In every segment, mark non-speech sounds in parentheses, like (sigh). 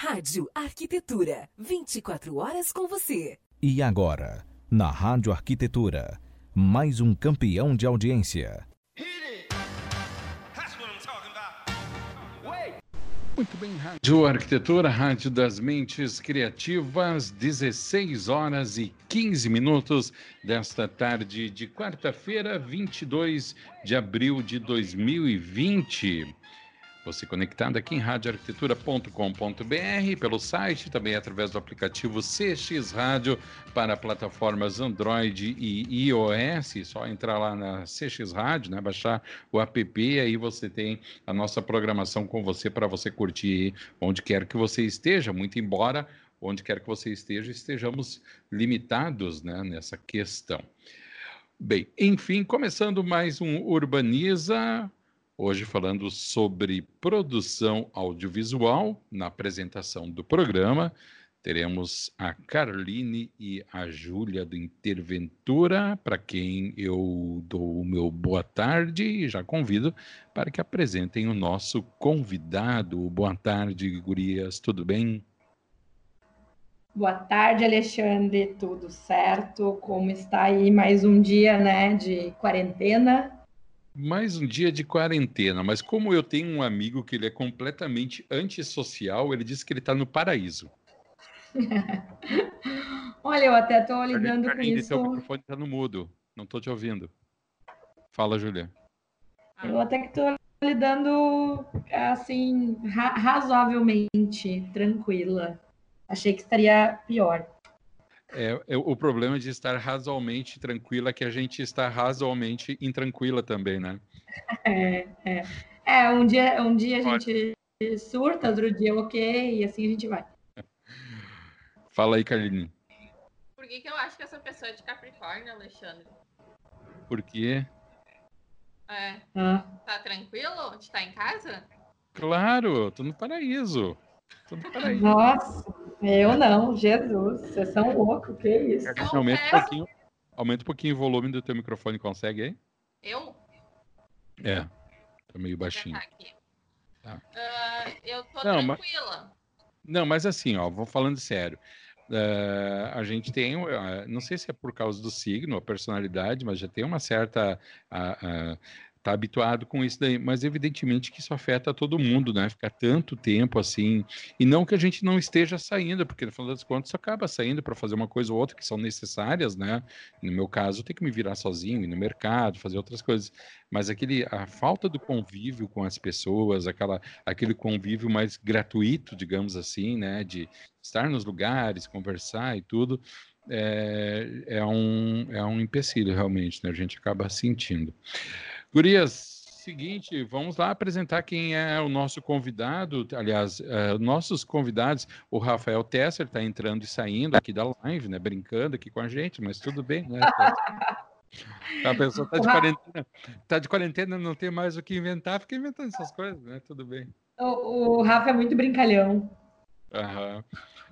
Rádio Arquitetura, 24 horas com você. E agora, na Rádio Arquitetura, mais um campeão de audiência. Muito bem, Rádio Arquitetura, Rádio das Mentes Criativas, 16 horas e 15 minutos desta tarde de quarta-feira, 22 de abril de 2020. Você conectado aqui em radioarquitetura.com.br, pelo site, também através do aplicativo CX Rádio para plataformas Android e iOS. Só entrar lá na CX Rádio, né, baixar o app, aí você tem a nossa programação com você para você curtir onde quer que você esteja, muito embora onde quer que você esteja, estejamos limitados né, nessa questão. Bem, enfim, começando mais um Urbaniza, Hoje falando sobre produção audiovisual, na apresentação do programa, teremos a Carline e a Júlia do Interventura, para quem eu dou o meu boa tarde e já convido para que apresentem o nosso convidado. Boa tarde, gurias, tudo bem? Boa tarde, Alexandre, tudo certo? Como está aí mais um dia, né, de quarentena? Mais um dia de quarentena, mas como eu tenho um amigo que ele é completamente antissocial, ele disse que ele está no paraíso. (laughs) Olha, eu até estou lidando com isso. Seu microfone está no mudo, não estou te ouvindo. Fala, Julia. Eu até que estou lidando assim ra razoavelmente tranquila. Achei que estaria pior. É, é, o problema de estar razoavelmente tranquila é que a gente está razoavelmente intranquila também, né? É, é. é um, dia, um dia a gente surta, outro dia ok, e assim a gente vai. (laughs) Fala aí, Carline. Por que, que eu acho que essa pessoa é de Capricórnio, Alexandre? Por quê? É. Ah. Tá tranquilo de estar em casa? Claro, tô no paraíso. Nossa, eu não, Jesus, vocês são loucos, que isso? Aumenta um, pouquinho, aumenta um pouquinho o volume do teu microfone, consegue aí? Eu? É, tá meio baixinho. Tá. Uh, eu tô não, tranquila. Mas, não, mas assim, ó, vou falando sério. Uh, a gente tem, uh, não sei se é por causa do signo, a personalidade, mas já tem uma certa uh, tá habituado com isso daí, mas evidentemente que isso afeta todo mundo, né? Ficar tanto tempo assim, e não que a gente não esteja saindo, porque no final das contas acaba saindo para fazer uma coisa ou outra que são necessárias, né? No meu caso, eu tenho que me virar sozinho, ir no mercado, fazer outras coisas, mas aquele a falta do convívio com as pessoas, aquela aquele convívio mais gratuito, digamos assim, né, de estar nos lugares, conversar e tudo, é, é, um, é um empecilho, realmente, né? A gente acaba sentindo. Gurias, seguinte, vamos lá apresentar quem é o nosso convidado. Aliás, uh, nossos convidados, o Rafael Tesser está entrando e saindo aqui da live, né? Brincando aqui com a gente, mas tudo bem, né? (laughs) A pessoa está de quarentena, tá de quarentena, não tem mais o que inventar, fica inventando essas coisas, né? Tudo bem. O, o Rafa é muito brincalhão. Aham.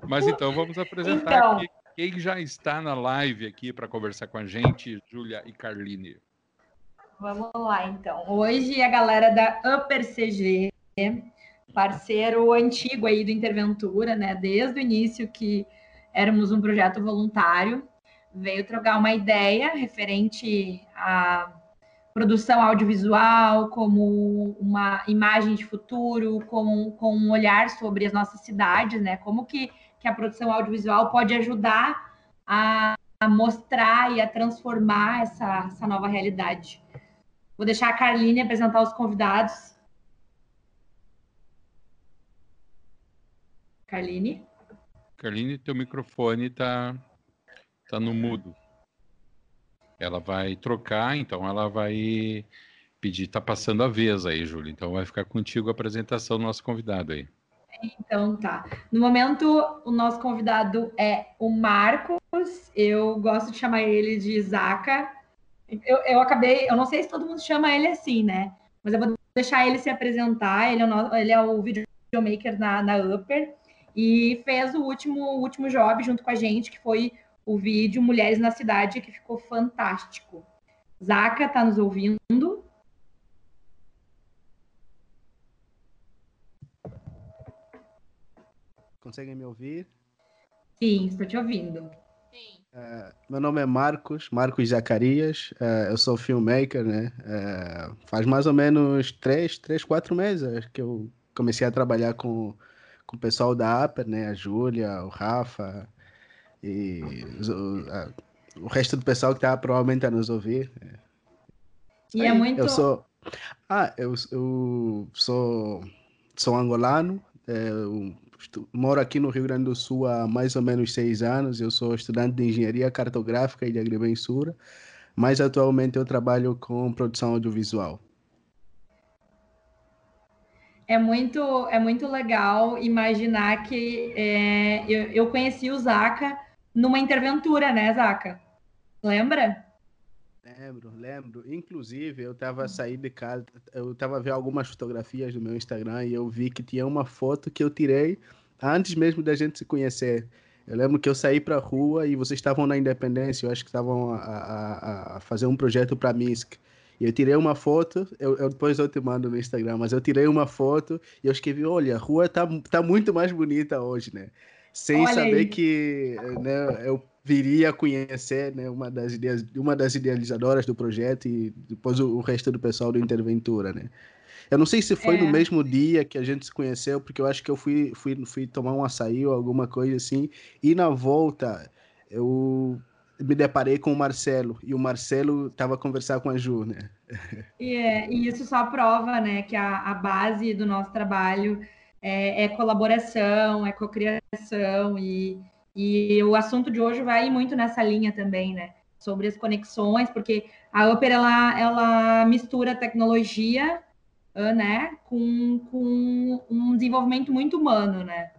Mas então vamos apresentar então... aqui quem já está na live aqui para conversar com a gente, Júlia e Carline. Vamos lá, então. Hoje a galera da Upper CG, parceiro antigo aí do Interventura, né? Desde o início que éramos um projeto voluntário, veio trocar uma ideia referente à produção audiovisual, como uma imagem de futuro, com, com um olhar sobre as nossas cidades, né? Como que, que a produção audiovisual pode ajudar a, a mostrar e a transformar essa, essa nova realidade. Vou deixar a Carline apresentar os convidados. Carline? Carline, teu microfone está tá no mudo. Ela vai trocar, então ela vai pedir, tá passando a vez aí, Júlia. Então vai ficar contigo a apresentação do nosso convidado aí. Então tá. No momento, o nosso convidado é o Marcos. Eu gosto de chamar ele de Zaca, eu, eu acabei, eu não sei se todo mundo chama ele assim, né? Mas eu vou deixar ele se apresentar. Ele é o, ele é o videomaker na, na Upper e fez o último, o último job junto com a gente, que foi o vídeo Mulheres na Cidade, que ficou fantástico. Zaca, tá nos ouvindo? conseguem me ouvir? Sim, estou te ouvindo. Sim. Uh, meu nome é Marcos, Marcos Zacarias, uh, eu sou filmmaker, né? Uh, faz mais ou menos três, três, quatro meses que eu comecei a trabalhar com, com o pessoal da Aper, né? A Júlia, o Rafa e o, o resto do pessoal que está provavelmente a nos ouvir. E é Aí, é muito. Eu sou. Ah, eu, eu sou, sou angolano, é, eu moro aqui no Rio Grande do Sul há mais ou menos seis anos. Eu sou estudante de engenharia cartográfica e de agrimensura, mas atualmente eu trabalho com produção audiovisual. É muito, é muito legal imaginar que é, eu, eu conheci o Zaca numa interventura, né, Zaca? Lembra? Lembro, lembro. Inclusive, eu tava saindo de casa, eu tava vendo algumas fotografias no meu Instagram e eu vi que tinha uma foto que eu tirei antes mesmo da gente se conhecer. Eu lembro que eu saí para a rua e vocês estavam na Independência, eu acho que estavam a, a, a fazer um projeto para Minsk. E eu tirei uma foto, eu, eu, depois eu te mando no Instagram, mas eu tirei uma foto e eu escrevi, olha, a rua tá, tá muito mais bonita hoje, né? Sem olha saber aí. que né, eu viria a conhecer né, uma, das ideias, uma das idealizadoras do projeto e depois o, o resto do pessoal do Interventura, né? Eu não sei se foi é. no mesmo dia que a gente se conheceu, porque eu acho que eu fui, fui, fui tomar um açaí ou alguma coisa assim, e na volta eu me deparei com o Marcelo, e o Marcelo estava conversar com a Ju, né? (laughs) E, é, e isso só prova, né, que a, a base do nosso trabalho é, é colaboração, é cocriação, e, e o assunto de hoje vai muito nessa linha também, né? Sobre as conexões, porque a Upper ela, ela mistura tecnologia, né, com, com um desenvolvimento muito humano, né?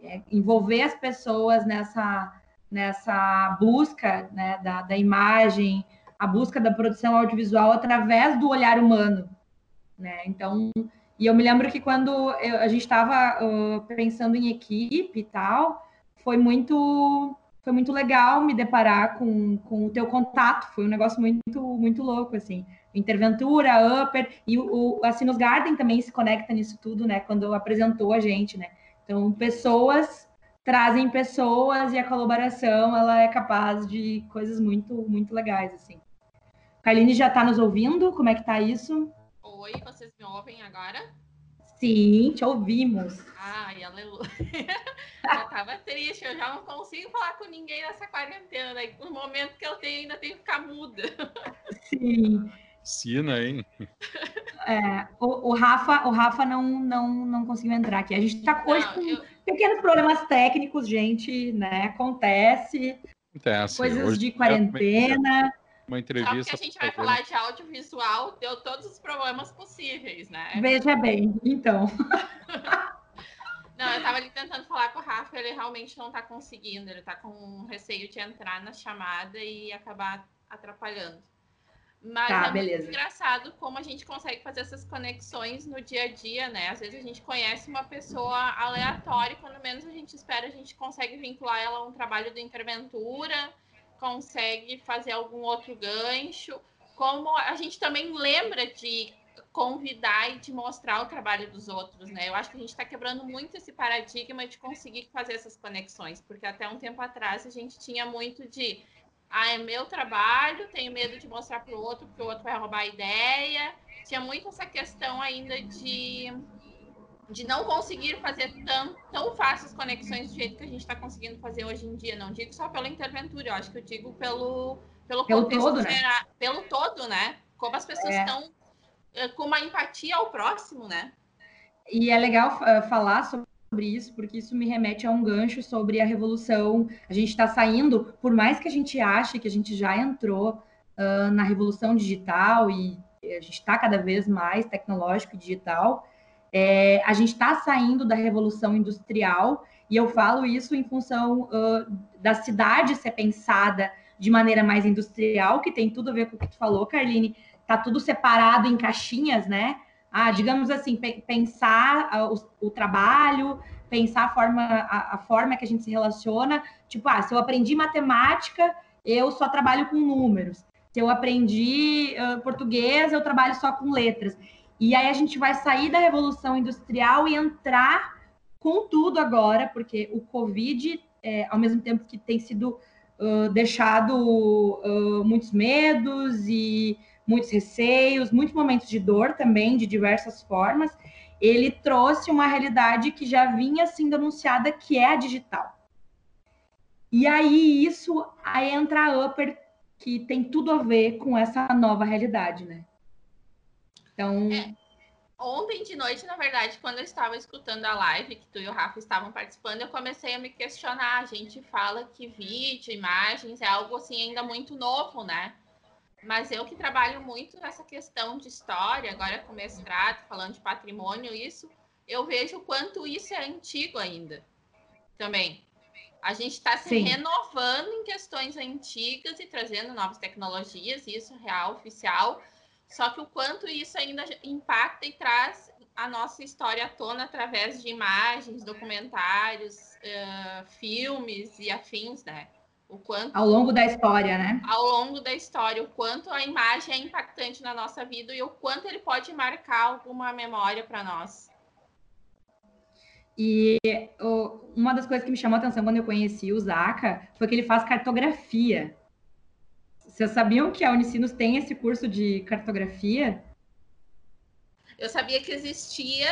É, envolver as pessoas nessa, nessa busca né, da, da imagem, a busca da produção audiovisual através do olhar humano, né? Então, e eu me lembro que quando eu, a gente estava uh, pensando em equipe e tal, foi muito foi muito legal me deparar com, com o teu contato, foi um negócio muito muito louco, assim. Interventura, Upper, e o, o a Garden também se conecta nisso tudo, né, quando apresentou a gente, né. Então, pessoas trazem pessoas e a colaboração, ela é capaz de coisas muito, muito legais, assim. Carline já está nos ouvindo? Como é que tá isso? Oi, vocês me ouvem agora? Sim, te ouvimos. Ai, aleluia. (laughs) eu tava triste, eu já não consigo falar com ninguém nessa quarentena. Daí, no momento que eu tenho, ainda tenho que ficar muda. Sim. Sina, hein? É, o, o, Rafa, o Rafa não, não, não conseguiu entrar aqui. A gente tá hoje não, com eu... pequenos problemas técnicos, gente, né? Acontece. Acontece. Coisas hoje de quarentena. É uma entrevista. Só que a gente vai falar de audiovisual, deu todos os problemas possíveis, né? Veja bem, então. (laughs) Não, eu tava ali tentando falar com o Rafa, ele realmente não tá conseguindo, ele tá com receio de entrar na chamada e acabar atrapalhando. Mas tá, é beleza. muito engraçado como a gente consegue fazer essas conexões no dia a dia, né? Às vezes a gente conhece uma pessoa aleatória e quando menos a gente espera, a gente consegue vincular ela a um trabalho de interventura, consegue fazer algum outro gancho, como a gente também lembra de convidar e de mostrar o trabalho dos outros, né? Eu acho que a gente está quebrando muito esse paradigma de conseguir fazer essas conexões, porque até um tempo atrás a gente tinha muito de ah, é meu trabalho, tenho medo de mostrar para o outro, porque o outro vai roubar a ideia. Tinha muito essa questão ainda de de não conseguir fazer tão, tão fáceis conexões do jeito que a gente está conseguindo fazer hoje em dia. Não digo só pela interventura, eu acho que eu digo pelo, pelo, pelo contexto todo, geral, né? pelo todo, né? Como as pessoas estão é. com uma empatia ao próximo, né? E é legal uh, falar sobre isso, porque isso me remete a um gancho sobre a revolução. A gente está saindo, por mais que a gente ache que a gente já entrou uh, na revolução digital e a gente está cada vez mais tecnológico e digital, é, a gente está saindo da revolução industrial, e eu falo isso em função uh, da cidade ser pensada de maneira mais industrial, que tem tudo a ver com o que tu falou, Carline. Tá tudo separado em caixinhas, né? Ah, digamos assim, pe pensar uh, o, o, trabalho, pensar a forma, a, a, forma que a gente se relaciona. Tipo, ah, se eu aprendi matemática, eu só trabalho com números. Se eu aprendi uh, português, eu trabalho só com letras. E aí a gente vai sair da revolução industrial e entrar com tudo agora, porque o Covid, é, ao mesmo tempo que tem sido uh, deixado uh, muitos medos e muitos receios, muitos momentos de dor também, de diversas formas, ele trouxe uma realidade que já vinha sendo anunciada, que é a digital. E aí isso aí entra a Upper, que tem tudo a ver com essa nova realidade, né? Então. É. Ontem de noite, na verdade, quando eu estava escutando a live, que tu e o Rafa estavam participando, eu comecei a me questionar. A gente fala que vídeo, imagens é algo assim ainda muito novo, né? Mas eu que trabalho muito nessa questão de história, agora com mestrado, falando de patrimônio, isso, eu vejo o quanto isso é antigo ainda. Também. A gente está se Sim. renovando em questões antigas e trazendo novas tecnologias, isso é real, oficial. Só que o quanto isso ainda impacta e traz a nossa história à tona através de imagens, documentários, uh, filmes e afins, né? O quanto ao longo da história, né? Ao longo da história, o quanto a imagem é impactante na nossa vida e o quanto ele pode marcar alguma memória para nós. E uma das coisas que me chamou a atenção quando eu conheci o Zaca foi que ele faz cartografia. Vocês sabiam que a Unicinos tem esse curso de cartografia? Eu sabia que existia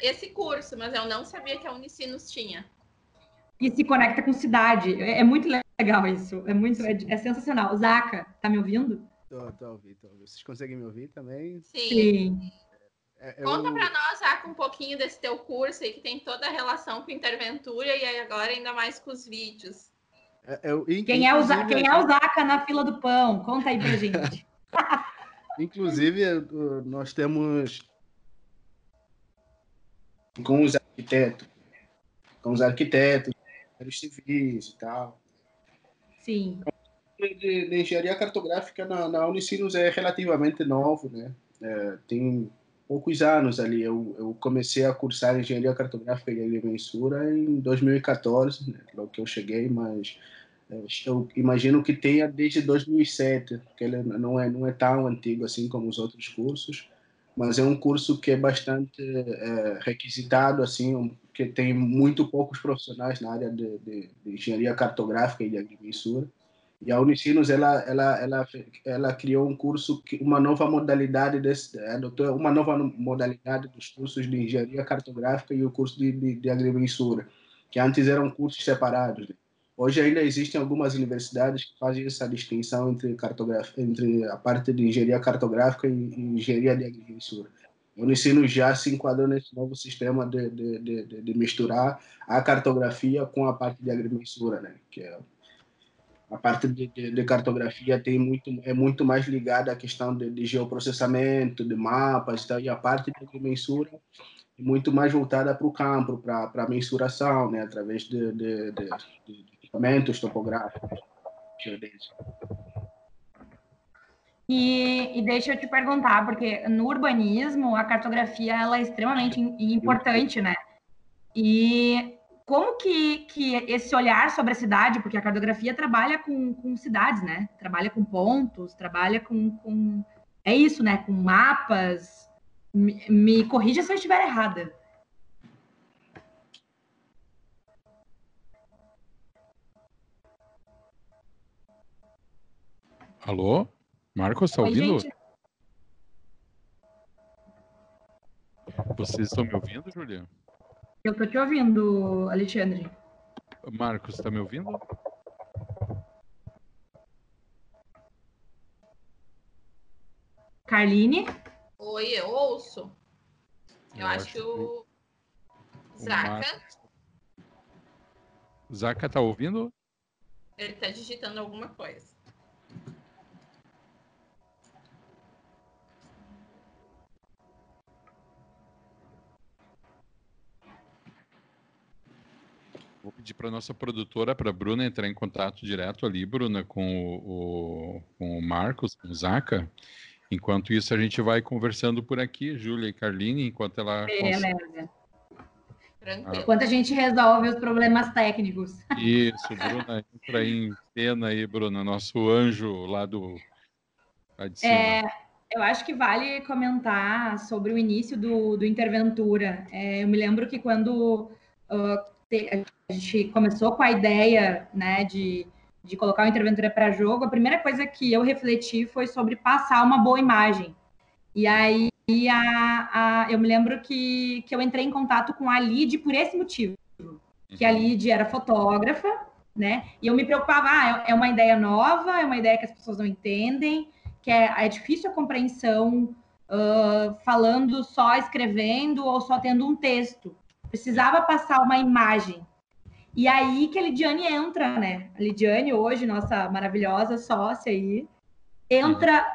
esse curso, mas eu não sabia que a Unicinos tinha. E se conecta com cidade. É, é muito legal isso. É muito é, é sensacional. Zaca, tá me ouvindo? Tô, tô ouvindo, tô ouvindo. Vocês conseguem me ouvir também? Sim. Sim. É, eu... Conta para nós, Zaca, um pouquinho desse teu curso aí, que tem toda a relação com Interventura e agora ainda mais com os vídeos. É, eu, quem, é o, quem é o Zaca na fila do pão? Conta aí pra (laughs) gente. inclusive, nós temos com os arquitetos, com os arquitetos, os civis e tal. Sim. De, de engenharia cartográfica na, na Unicinos é relativamente novo, né? É, tem poucos anos ali. Eu, eu comecei a cursar engenharia cartográfica e agrimensura em 2014, né? logo que eu cheguei, mas é, eu imagino que tenha desde 2007, que ele não é não é tão antigo assim como os outros cursos, mas é um curso que é bastante é, requisitado assim, que tem muito poucos profissionais na área de, de, de engenharia cartográfica e de agrimensura. E a Unicinos ela ela ela ela criou um curso que uma nova modalidade desse adotou uma nova modalidade dos cursos de engenharia cartográfica e o curso de, de, de agrimensura, que antes eram cursos separados. Né? Hoje ainda existem algumas universidades que fazem essa distinção entre cartografia, entre a parte de engenharia cartográfica e, e engenharia de agrimensura. O ensino já se enquadrou nesse novo sistema de, de, de, de, misturar a cartografia com a parte de agrimensura, né? Que é a parte de, de, cartografia tem muito é muito mais ligada à questão de, de geoprocessamento, de mapas, e, tal, e a parte de agrimensura é muito mais voltada para o campo, para a mensuração, né? Através de, de, de equipamentos topográficos. E, e, deixa eu te perguntar, porque no urbanismo a cartografia ela é extremamente importante, né? E como que, que esse olhar sobre a cidade, porque a cartografia trabalha com, com cidades, né? Trabalha com pontos, trabalha com, com é isso, né? Com mapas. Me, me corrija se eu estiver errada. Alô? Marcos, está ouvindo? Gente. Vocês estão me ouvindo, Julia? Eu estou te ouvindo, Alexandre. Marcos, está me ouvindo? Carline? Oi, eu ouço. Eu, eu acho, que o Zaca. Zaca tá ouvindo? Ele tá digitando alguma coisa. Vou pedir para nossa produtora, para a Bruna, entrar em contato direto ali, Bruna, com o, com o Marcos, com o Zaca. Enquanto isso, a gente vai conversando por aqui, Júlia e Carline, enquanto ela. Beleza. Ah. Enquanto a gente resolve os problemas técnicos. Isso, Bruna, entra em cena aí, Bruna, nosso anjo lá do. Lá de cima. É, eu acho que vale comentar sobre o início do, do Interventura. É, eu me lembro que quando uh, a gente começou com a ideia né, de, de colocar o Interventura para jogo, a primeira coisa que eu refleti foi sobre passar uma boa imagem. E aí a, a, eu me lembro que, que eu entrei em contato com a Lid por esse motivo. Que a uhum. Lid era fotógrafa, né? E eu me preocupava, ah, é, é uma ideia nova, é uma ideia que as pessoas não entendem, que é, é difícil a compreensão uh, falando só escrevendo ou só tendo um texto. Precisava passar uma imagem. E aí que a Lidiane entra, né? A Lidiane, hoje, nossa maravilhosa sócia aí, entra,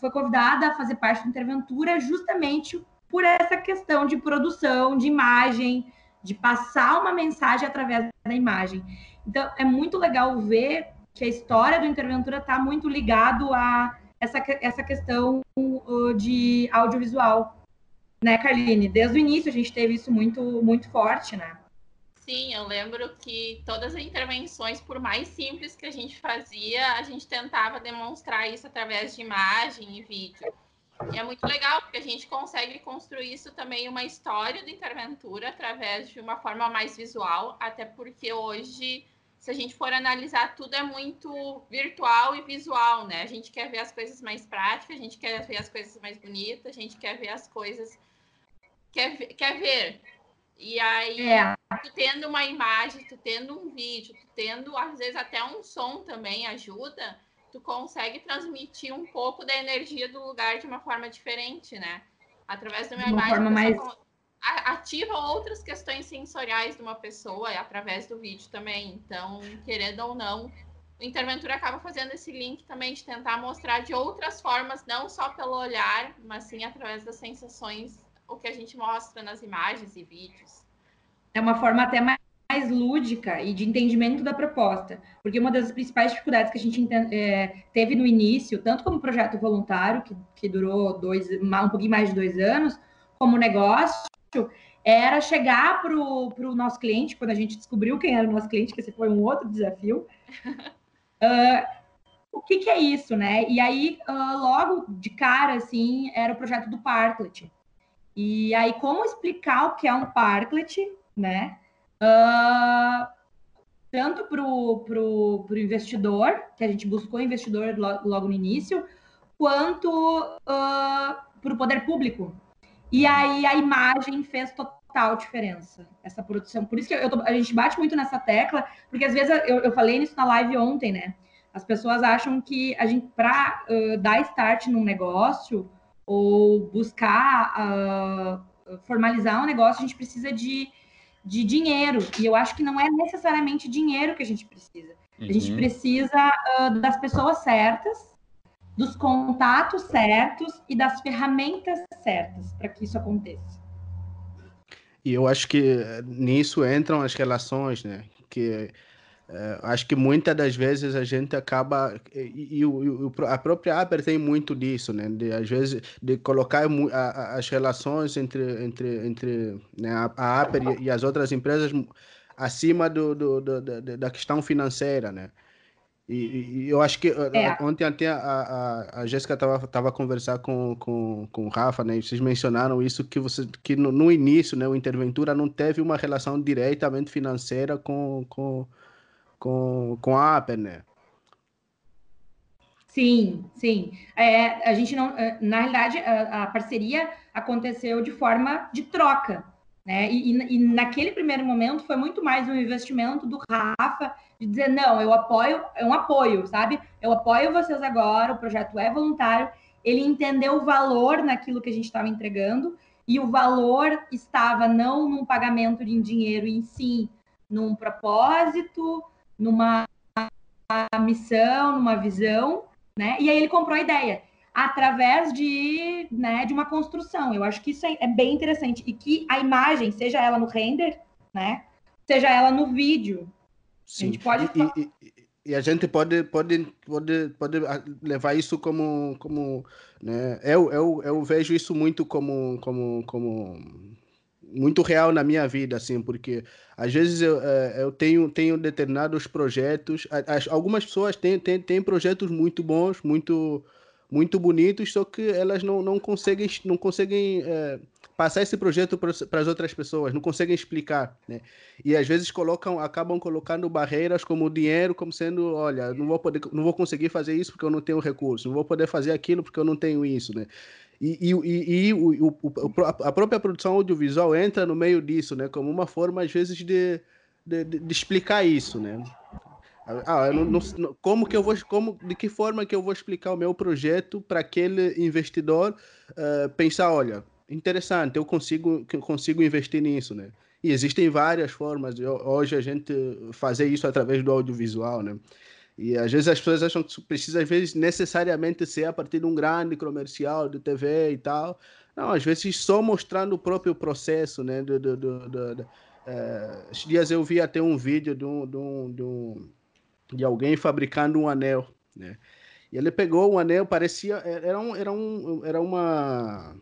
foi convidada a fazer parte do Interventura justamente por essa questão de produção, de imagem, de passar uma mensagem através da imagem. Então, é muito legal ver que a história do Interventura está muito ligado a essa, essa questão uh, de audiovisual, né, Carline? Desde o início a gente teve isso muito, muito forte, né? Sim, eu lembro que todas as intervenções, por mais simples que a gente fazia, a gente tentava demonstrar isso através de imagem e vídeo. E é muito legal, porque a gente consegue construir isso também uma história do Interventura através de uma forma mais visual, até porque hoje se a gente for analisar, tudo é muito virtual e visual, né? A gente quer ver as coisas mais práticas, a gente quer ver as coisas mais bonitas, a gente quer ver as coisas. Quer ver. Quer ver. E aí, é. tu tendo uma imagem, tu tendo um vídeo, tu tendo, às vezes, até um som também ajuda, tu consegue transmitir um pouco da energia do lugar de uma forma diferente, né? Através de uma, de uma imagem. Forma mais ativa outras questões sensoriais de uma pessoa através do vídeo também. Então, querendo ou não, o Interventura acaba fazendo esse link também de tentar mostrar de outras formas, não só pelo olhar, mas sim através das sensações, o que a gente mostra nas imagens e vídeos. É uma forma até mais mais lúdica e de entendimento da proposta, porque uma das principais dificuldades que a gente é, teve no início, tanto como projeto voluntário, que, que durou dois, um pouquinho mais de dois anos, como negócio, era chegar para o nosso cliente, quando a gente descobriu quem era o nosso cliente, que esse foi um outro desafio. uh, (laughs) o que, que, é isso, né? E aí, uh, logo de cara, assim, era o projeto do Parklet. E aí, como explicar o que é um Parklet, né? Uh, tanto para o investidor, que a gente buscou investidor logo, logo no início, quanto uh, para o poder público, e aí a imagem fez total diferença, essa produção. Por isso que eu tô, a gente bate muito nessa tecla, porque às vezes eu, eu falei nisso na live ontem, né? As pessoas acham que a gente, para uh, dar start num negócio ou buscar uh, formalizar um negócio, a gente precisa de, de dinheiro. E eu acho que não é necessariamente dinheiro que a gente precisa. Uhum. A gente uhum. precisa uh, das pessoas certas dos contatos certos e das ferramentas certas para que isso aconteça. E eu acho que nisso entram as relações, né? Que é, acho que muitas das vezes a gente acaba e, e, e, a própria Aper tem muito disso, né? De às vezes de colocar a, a, as relações entre entre entre né, a, a Aper e, as outras empresas acima do, do, do, da questão financeira, né? E, e, eu acho que é. ontem até a, a, a Jéssica estava tava conversar com, com, com o Rafa, né? E vocês mencionaram isso que você que no, no, início, né, o Interventura não teve uma relação diretamente financeira com com com, com a Apple, né? Sim, sim. É, a gente não, é, na realidade, a, a parceria aconteceu de forma de troca, né? E, e, e naquele primeiro momento foi muito mais um investimento do Rafa de dizer, não, eu apoio, é um apoio, sabe? Eu apoio vocês agora, o projeto é voluntário. Ele entendeu o valor naquilo que a gente estava entregando, e o valor estava não num pagamento em dinheiro em si, num propósito, numa missão, numa visão, né? E aí ele comprou a ideia através de, né, de uma construção. Eu acho que isso é, é bem interessante e que a imagem, seja ela no render, né, seja ela no vídeo, Sim. A gente pode. E, e, e, a gente pode, pode, pode, pode levar isso como. como né? eu, eu, eu vejo isso muito como, como, como muito real na minha vida, assim, porque às vezes eu, é, eu tenho, tenho determinados projetos, algumas pessoas têm, têm, têm projetos muito bons, muito, muito bonitos, só que elas não, não conseguem, não conseguem é, passar esse projeto para as outras pessoas, não conseguem explicar, né? E às vezes colocam, acabam colocando barreiras como o dinheiro, como sendo, olha, não vou poder, não vou conseguir fazer isso porque eu não tenho recurso, não vou poder fazer aquilo porque eu não tenho isso, né? E, e, e, e o, o, a própria produção audiovisual entra no meio disso, né? Como uma forma, às vezes, de, de, de explicar isso, né? Ah, não, não, como que eu vou, como, de que forma que eu vou explicar o meu projeto para aquele investidor uh, pensar, olha, interessante, eu consigo, consigo investir nisso, né? E existem várias formas hoje a gente fazer isso através do audiovisual, né? E às vezes as pessoas acham que precisa, às vezes, necessariamente ser a partir de um grande comercial de TV e tal. Não, às vezes só mostrando o próprio processo, né? Do, do, do, do, do uh, esses dias eu vi até um vídeo de um, de um, de alguém fabricando um anel, né? E ele pegou um anel, parecia era um era um era uma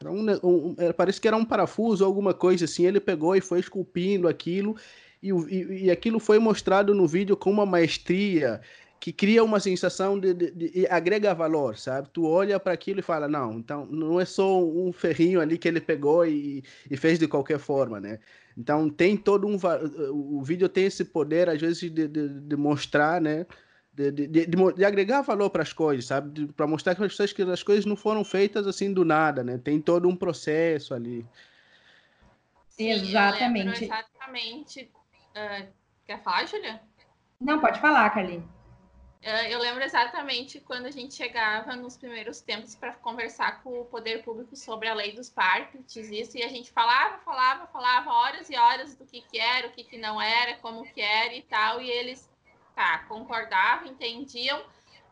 era um, um parece que era um parafuso ou alguma coisa assim. Ele pegou e foi esculpindo aquilo e, e, e aquilo foi mostrado no vídeo com uma maestria que cria uma sensação de, de, de, de agrega valor, sabe? Tu olha para aquilo e fala, não, então não é só um ferrinho ali que ele pegou e, e fez de qualquer forma, né? Então tem todo um o vídeo tem esse poder às vezes de, de, mostrar, né? De, de, de, agregar valor para as coisas, sabe? Para mostrar para as pessoas que as coisas não foram feitas assim do nada, né? Tem todo um processo ali. Sim, exatamente. exatamente. Uh, quer falar, Julia? Não, pode falar, Carlinhos. Ah, eu lembro exatamente quando a gente chegava nos primeiros tempos para conversar com o poder público sobre a lei dos parques, isso, e a gente falava, falava, falava horas e horas do que, que era, o que, que não era, como que era e tal, e eles, tá, concordavam, entendiam,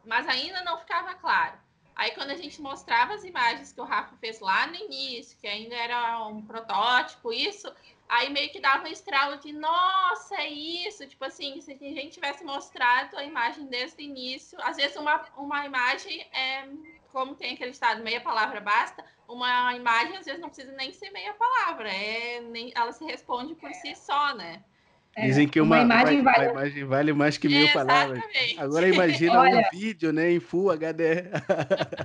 mas ainda não ficava claro. Aí quando a gente mostrava as imagens que o Rafa fez lá no início, que ainda era um protótipo, isso, Aí meio que dava um estralo de, nossa, é isso. Tipo assim, se a gente tivesse mostrado a imagem desde o início, às vezes uma, uma imagem é, como tem aquele estado, meia palavra basta, uma imagem às vezes não precisa nem ser meia palavra, é, nem, ela se responde por si só, né? É, Dizem que uma, uma, imagem, uma, vale... uma imagem, vale... mais que mil palavras. Agora imagina (laughs) Olha, um vídeo né, em Full HD.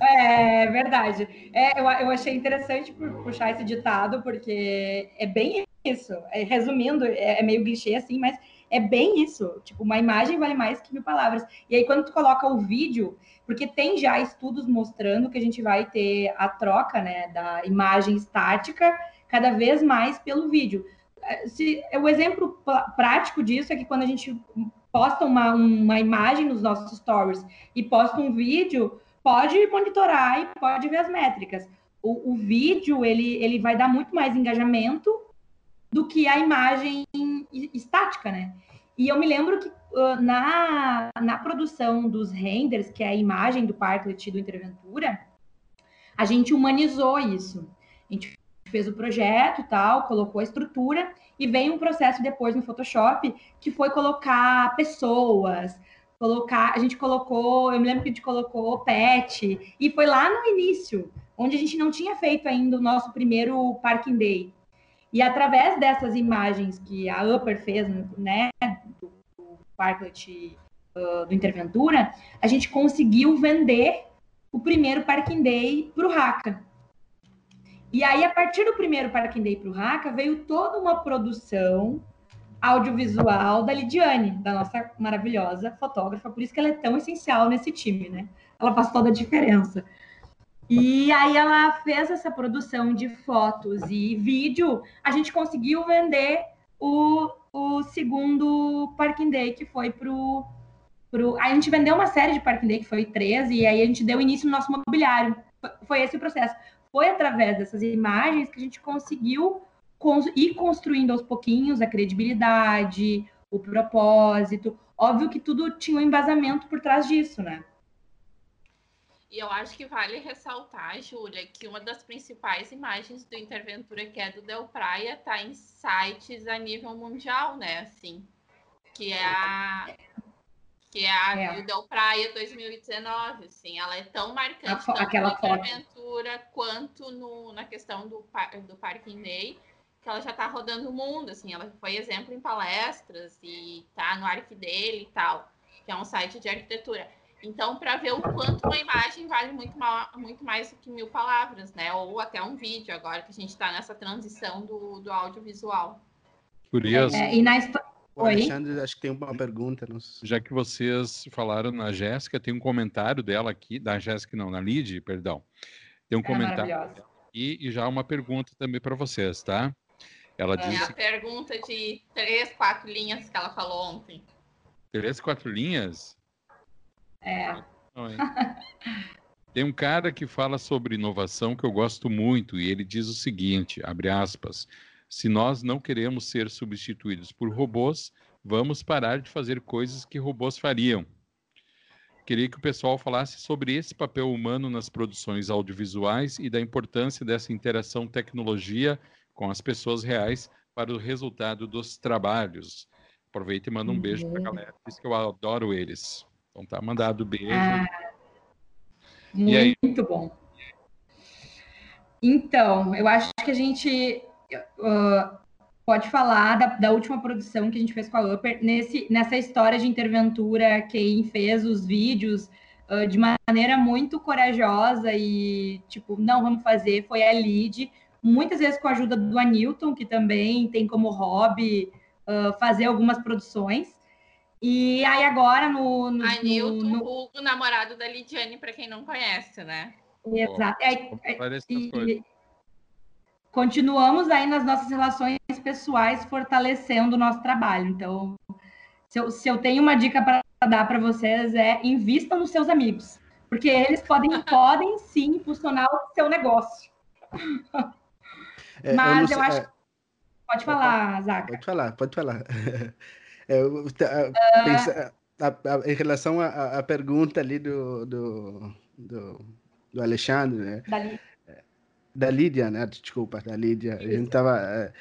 (laughs) É verdade. É, eu, eu achei interessante puxar esse ditado, porque é bem isso. É, resumindo, é, é meio clichê assim, mas é bem isso. Tipo, uma imagem vale mais que mil palavras. E aí, quando tu coloca o vídeo, porque tem já estudos mostrando que a gente vai ter a troca né, da imagem estática cada vez mais pelo vídeo. É, se, o exemplo prático disso é que quando a gente posta uma, uma imagem nos nossos stories e posta um vídeo, pode monitorar e pode ver as métricas. O, o vídeo ele, ele vai dar muito mais engajamento do que a imagem estática, né? E eu me lembro que uh, na, na produção dos renders, que é a imagem do Parklet do Interventura, a gente humanizou isso. A gente fez o projeto tal, colocou a estrutura, e veio um processo depois no Photoshop que foi colocar pessoas, colocar. A gente colocou, eu me lembro que a gente colocou pet, e foi lá no início, onde a gente não tinha feito ainda o nosso primeiro Parking Day. E através dessas imagens que a Upper fez, né, do, Parklet uh, do Interventura, a gente conseguiu vender o primeiro Parking Day para o Haka. E aí, a partir do primeiro Parking Day para o Haka, veio toda uma produção audiovisual da Lidiane, da nossa maravilhosa fotógrafa, por isso que ela é tão essencial nesse time, né? Ela faz toda a diferença. E aí ela fez essa produção de fotos e vídeo. A gente conseguiu vender o, o segundo Parking Day, que foi pro, pro. A gente vendeu uma série de Parking Day, que foi 13, e aí a gente deu início no nosso mobiliário. Foi esse o processo. Foi através dessas imagens que a gente conseguiu ir construindo aos pouquinhos a credibilidade, o propósito. Óbvio que tudo tinha um embasamento por trás disso, né? E eu acho que vale ressaltar, Júlia, que uma das principais imagens do Interventura, que é do Del Praia, tá em sites a nível mundial, né? Assim, que é a que é a é. Del Praia 2019, assim, ela é tão marcante a, aquela no Interventura quanto no, na questão do, do Parking Day, que ela já está rodando o mundo, assim, ela foi exemplo em palestras e tá no Arc dele e tal, que é um site de arquitetura. Então, para ver o quanto uma imagem vale muito, muito mais do que mil palavras, né? Ou até um vídeo, agora que a gente está nessa transição do, do audiovisual. Curioso. É, e na o Alexandre, acho que tem uma pergunta. Já que vocês falaram na Jéssica, tem um comentário dela aqui, da Jéssica não, na Lid, perdão. Tem um é comentário e, e já uma pergunta também para vocês, tá? Ela é disse... a pergunta de três, quatro linhas que ela falou ontem. Três, quatro linhas? É. Tem um cara que fala sobre inovação que eu gosto muito e ele diz o seguinte, abre aspas, se nós não queremos ser substituídos por robôs, vamos parar de fazer coisas que robôs fariam. Queria que o pessoal falasse sobre esse papel humano nas produções audiovisuais e da importância dessa interação tecnologia com as pessoas reais para o resultado dos trabalhos. Aproveita e manda um beijo para a uhum. galera. Diz que eu adoro eles. Então tá mandado beijo. Ah, muito bom. Então, eu acho que a gente uh, pode falar da, da, última produção que a gente fez com a Upper, nesse, nessa história de interventura, quem fez os vídeos uh, de maneira muito corajosa e, tipo, não, vamos fazer, foi a Lid, muitas vezes com a ajuda do Anilton, que também tem como hobby uh, fazer algumas produções. E aí agora no... no Anilton, no, no... o namorado da Lidiane, para quem não conhece, né? Exato. É, é, e, continuamos aí nas nossas relações pessoais fortalecendo o nosso trabalho. Então, se eu, se eu tenho uma dica para dar para vocês é invistam nos seus amigos, porque eles podem, (laughs) podem sim impulsionar o seu negócio. É, Mas eu, eu acho. É... Pode falar, Zaca. Pode falar, pode falar. (laughs) É, eu, uh... pensa, a, a, em relação à pergunta ali do, do, do, do Alexandre, né? Dali da Lídia, né? Desculpa, da Lídia. A gente tava é,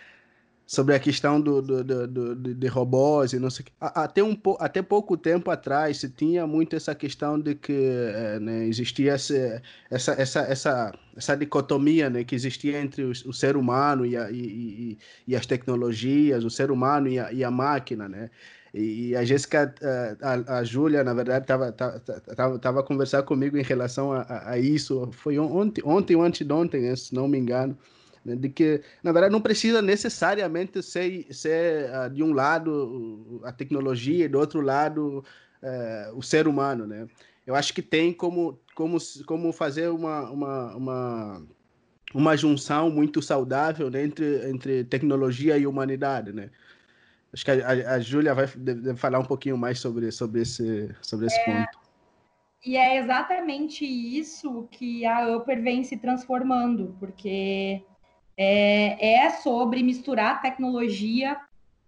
sobre a questão do, do, do, do, de robôs e não sei o que. Até, um, até pouco tempo atrás se tinha muito essa questão de que é, né, existia essa, essa, essa, essa, essa dicotomia né, que existia entre o, o ser humano e, a, e, e, e, as tecnologias, o ser humano e a, e a máquina, né? E a Jéssica, eh, a, a Júlia, na verdade, estava tava, tava conversando comigo em relação a, a, isso. Foi ontem, ontem ou antes de ontem, se não me engano. Né, de que, na verdade, não precisa necessariamente ser, ser uh, de um lado a tecnologia e do outro lado uh, o ser humano, né? Eu acho que tem como, como, como fazer uma, uma, uma, uma junção muito saudável né, entre, entre tecnologia e humanidade, né? Acho que a, a, Júlia vai deve falar um pouquinho mais sobre, sobre esse, sobre esse é, ponto. E é exatamente isso que a Upper vem se transformando, porque é, é sobre misturar tecnologia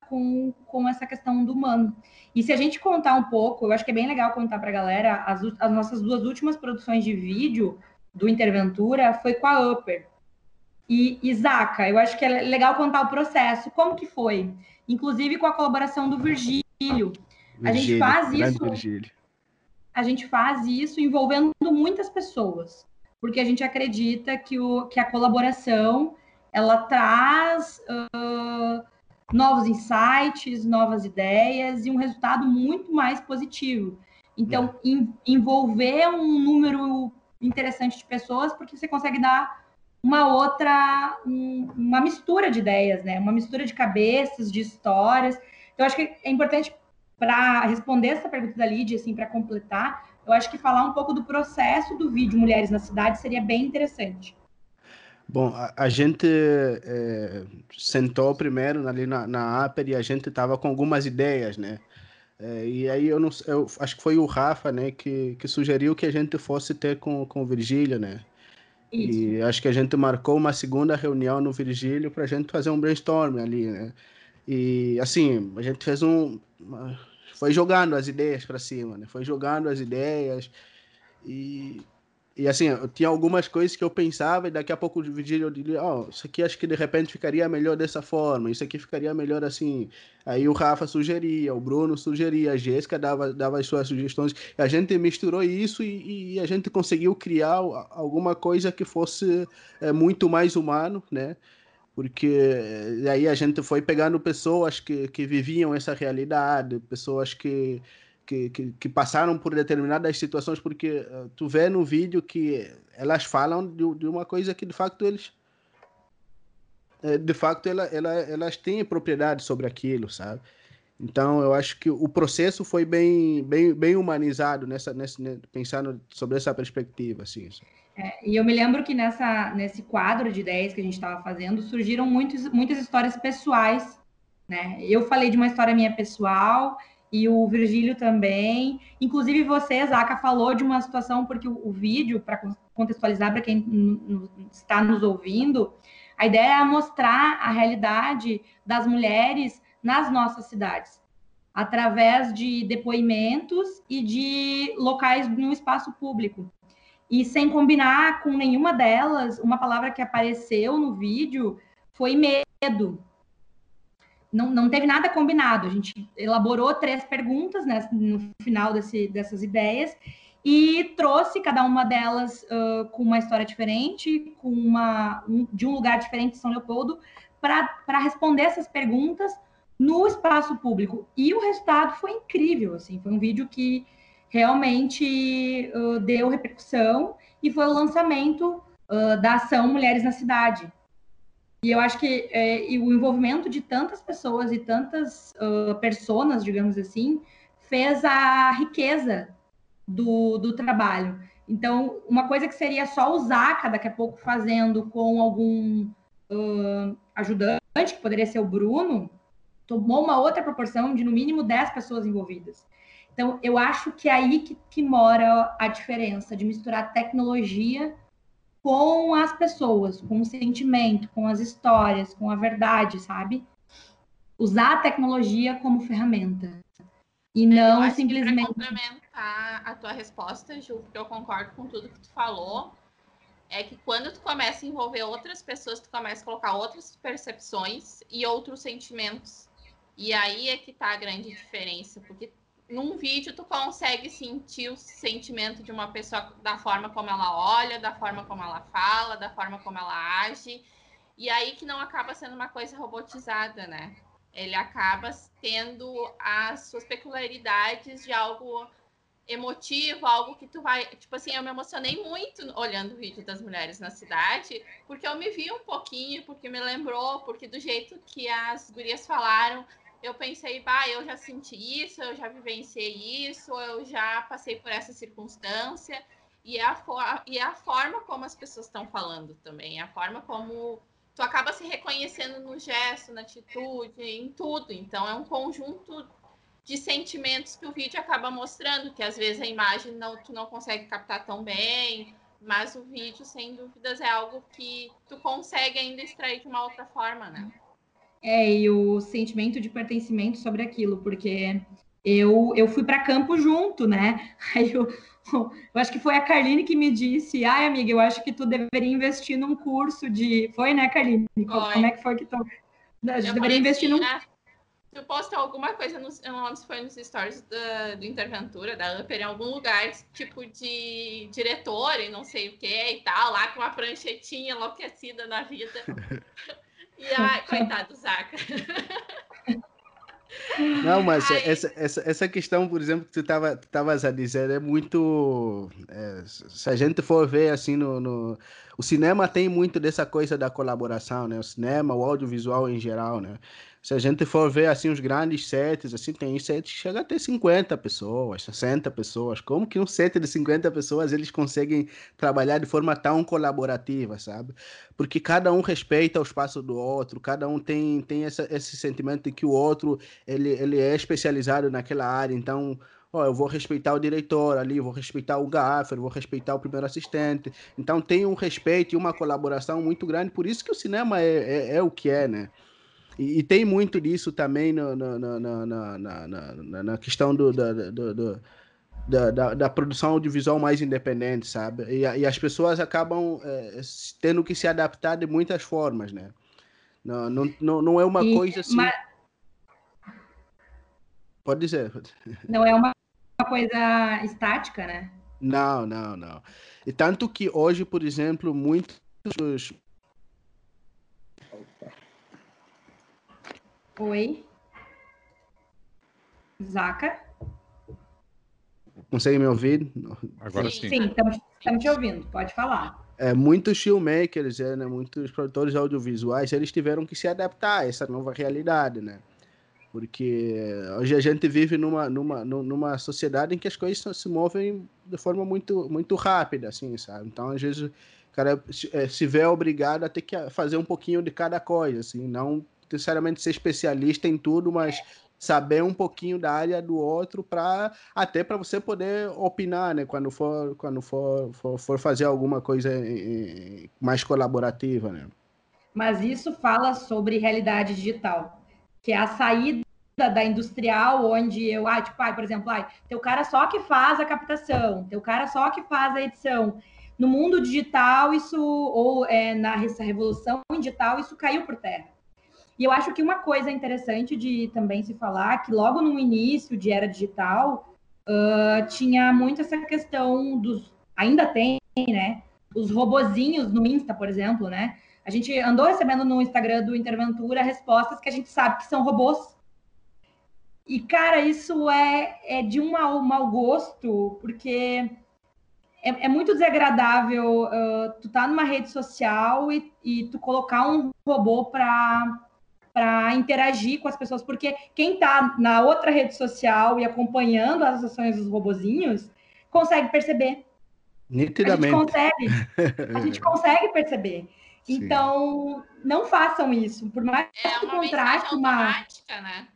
com, com essa questão do humano. E se a gente contar um pouco, eu acho que é bem legal contar para a galera, as, as nossas duas últimas produções de vídeo do Interventura foi com a Upper. E Isaaca, eu acho que é legal contar o processo. Como que foi? inclusive com a colaboração do Virgílio. Virgílio a gente faz isso. Virgílio. A gente faz isso envolvendo muitas pessoas, porque a gente acredita que, o, que a colaboração ela traz uh, novos insights, novas ideias e um resultado muito mais positivo. Então, é. envolver um número interessante de pessoas, porque você consegue dar uma outra, um, uma mistura de ideias, né? Uma mistura de cabeças, de histórias. Então, acho que é importante para responder essa pergunta da Lídia, assim, para completar, eu acho que falar um pouco do processo do vídeo Mulheres na Cidade seria bem interessante. Bom, a, a gente é, sentou primeiro ali na, na Aper e a gente estava com algumas ideias, né? É, e aí eu não eu acho que foi o Rafa, né, que, que sugeriu que a gente fosse ter com, com o Virgílio, né? Isso. E acho que a gente marcou uma segunda reunião no Virgílio para a gente fazer um brainstorm ali, né? E assim, a gente fez um. Foi jogando as ideias para cima, né? Foi jogando as ideias. E e assim, eu tinha algumas coisas que eu pensava e daqui a pouco o eu diria, ó, oh, isso aqui acho que de repente ficaria melhor dessa forma, isso aqui ficaria melhor assim. Aí o Rafa sugeria, o Bruno sugeria, a Jéssica dava, dava as suas sugestões. A gente misturou isso e, e a gente conseguiu criar alguma coisa que fosse é, muito mais humano, né? Porque aí a gente foi pegando pessoas que, que viviam essa realidade, pessoas que que, que, que, passaram por determinadas situações, porque uh, tu vê no vídeo que elas falam de, de uma coisa que de facto eles eh, de facto ela, ela, elas têm propriedade sobre aquilo, sabe? Então eu acho que o processo foi bem bem, bem humanizado nessa, nessa pensando sobre essa perspectiva, assim. É, e eu me lembro que nessa nesse quadro de ideias que a gente estava fazendo surgiram muitos, muitas histórias pessoais, né? Eu falei de uma história minha pessoal e o Virgílio também. Inclusive, você, Zaca, falou de uma situação, porque o, o vídeo, para contextualizar para quem está nos ouvindo, a ideia é mostrar a realidade das mulheres nas nossas cidades, através de depoimentos e de locais no espaço público. E sem combinar com nenhuma delas, uma palavra que apareceu no vídeo foi medo não, não teve nada combinado. A gente elaborou três perguntas né, no final desse, dessas ideias e trouxe cada uma delas uh, com uma história diferente, com uma um, de um lugar diferente de São Leopoldo, para responder essas perguntas no espaço público. E o resultado foi incrível, assim, foi um vídeo que realmente uh, deu repercussão e foi o lançamento uh, da ação Mulheres na Cidade, e eu acho que é, o envolvimento de tantas pessoas e tantas uh, personas, digamos assim, fez a riqueza do, do trabalho. Então, uma coisa que seria só o Zaca daqui a pouco fazendo com algum uh, ajudante, que poderia ser o Bruno, tomou uma outra proporção de no mínimo 10 pessoas envolvidas. Então, eu acho que é aí que, que mora a diferença de misturar tecnologia com as pessoas, com o sentimento, com as histórias, com a verdade, sabe? Usar a tecnologia como ferramenta. E não simplesmente. Para complementar a tua resposta, Ju, porque eu concordo com tudo que tu falou, é que quando tu começa a envolver outras pessoas, tu começa a colocar outras percepções e outros sentimentos. E aí é que tá a grande diferença, porque num vídeo tu consegue sentir o sentimento de uma pessoa da forma como ela olha, da forma como ela fala, da forma como ela age. E aí que não acaba sendo uma coisa robotizada, né? Ele acaba tendo as suas peculiaridades de algo emotivo, algo que tu vai. Tipo assim, eu me emocionei muito olhando o vídeo das mulheres na cidade, porque eu me vi um pouquinho, porque me lembrou, porque do jeito que as gurias falaram, eu pensei, bah, eu já senti isso, eu já vivenciei isso, eu já passei por essa circunstância. E é a, e é a forma como as pessoas estão falando também, é a forma como tu acaba se reconhecendo no gesto, na atitude, em tudo. Então, é um conjunto de sentimentos que o vídeo acaba mostrando, que às vezes a imagem não, tu não consegue captar tão bem, mas o vídeo, sem dúvidas, é algo que tu consegue ainda extrair de uma outra forma, né? É, e o sentimento de pertencimento sobre aquilo, porque eu, eu fui para campo junto, né? (laughs) Aí eu, eu acho que foi a Carline que me disse, ai, amiga, eu acho que tu deveria investir num curso de. Foi, né, Carline? Foi. Como é que foi que tu. A gente deveria investir num. Tu postou alguma coisa, nos, eu não lembro se foi nos stories da, do Interventura, da Upper, em algum lugar, tipo de diretor e não sei o que e tal, lá com uma pranchetinha enlouquecida na vida. (laughs) E ai, coitado, Zaca. Não, mas essa, essa, essa questão, por exemplo, que tu estava tavas a dizer é muito. É, se a gente for ver assim no, no, O cinema tem muito dessa coisa da colaboração, né? O cinema, o audiovisual em geral, né? Se a gente for ver assim os grandes sets, assim, tem sets que chega a ter 50 pessoas, 60 pessoas. Como que um set de 50 pessoas eles conseguem trabalhar de forma tão colaborativa, sabe? Porque cada um respeita o espaço do outro, cada um tem, tem essa, esse sentimento de que o outro ele, ele é especializado naquela área, então ó, eu vou respeitar o diretor ali, vou respeitar o gaffer, vou respeitar o primeiro assistente. Então tem um respeito e uma colaboração muito grande, por isso que o cinema é, é, é o que é, né? E, e, tem muito disso também no, no, no, na, na, na, na, questão do, do, do, do da, da, da, produção audiovisual mais independente, sabe? E, e as pessoas acabam é, tendo que se adaptar de muitas formas, né? Não, não, não, não é uma e, coisa assim. Mas... Pode dizer. (laughs) Não é uma coisa estática, né? Não, não, não. E tanto que hoje, por exemplo, muitos Oi. Zaca? Consegue me ouvir? Agora sim. Sim, estamos te ouvindo, pode falar. É, muitos filmmakers, é, né, muitos produtores audiovisuais, eles tiveram que se adaptar a essa nova realidade, né? Porque hoje a gente vive numa, numa, numa sociedade em que as coisas se movem de forma muito, muito rápida, assim, sabe? Então, às vezes, o cara se vê obrigado a ter que fazer um pouquinho de cada coisa, assim, não necessariamente ser especialista em tudo, mas saber um pouquinho da área do outro para até para você poder opinar, né, quando for quando for, for, for fazer alguma coisa mais colaborativa, né? Mas isso fala sobre realidade digital, que é a saída da industrial, onde eu, ah, tipo, ah, por exemplo, ah, tem o cara só que faz a captação, tem o cara só que faz a edição. No mundo digital, isso, ou é, na revolução digital, isso caiu por terra. E eu acho que uma coisa interessante de também se falar, que logo no início de era digital, uh, tinha muito essa questão dos. Ainda tem, né? Os robozinhos no Insta, por exemplo, né? A gente andou recebendo no Instagram do Interventura respostas que a gente sabe que são robôs. E, cara, isso é, é de um mau, mau gosto, porque é, é muito desagradável uh, tu tá numa rede social e, e tu colocar um robô para para interagir com as pessoas, porque quem está na outra rede social e acompanhando as ações dos robozinhos consegue perceber. Nitidamente. A gente consegue, (laughs) a gente consegue perceber. Sim. Então, não façam isso, por mais é que uma contraste uma automática, né?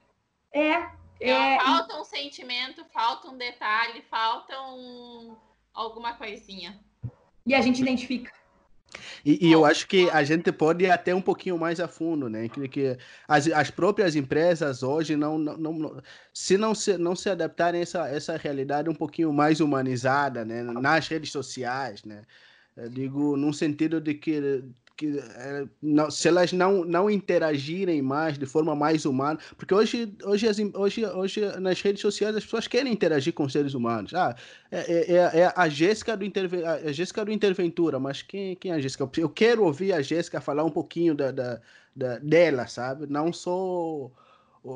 É, é, é, falta um sentimento, falta um detalhe, falta um... alguma coisinha. E a gente identifica. E, e, eu acho que a gente pode ir até um pouquinho mais a fundo, né? Que, que as, as próprias empresas hoje não, não, não, se não se não se adaptarem a essa, essa realidade um pouquinho mais humanizada, né? Nas redes sociais, né? Eu digo num sentido de que que é, não, se elas não, não interagirem mais de forma mais humana, porque hoje, hoje, as, hoje, hoje nas redes sociais as pessoas querem interagir com seres humanos. Ah, é, é, é a Jéssica do, Interve, a Jéssica do Interventura, mas quem, quem é a Jéssica? Eu quero ouvir a Jéssica falar um pouquinho da, da, da, dela, sabe? Não sou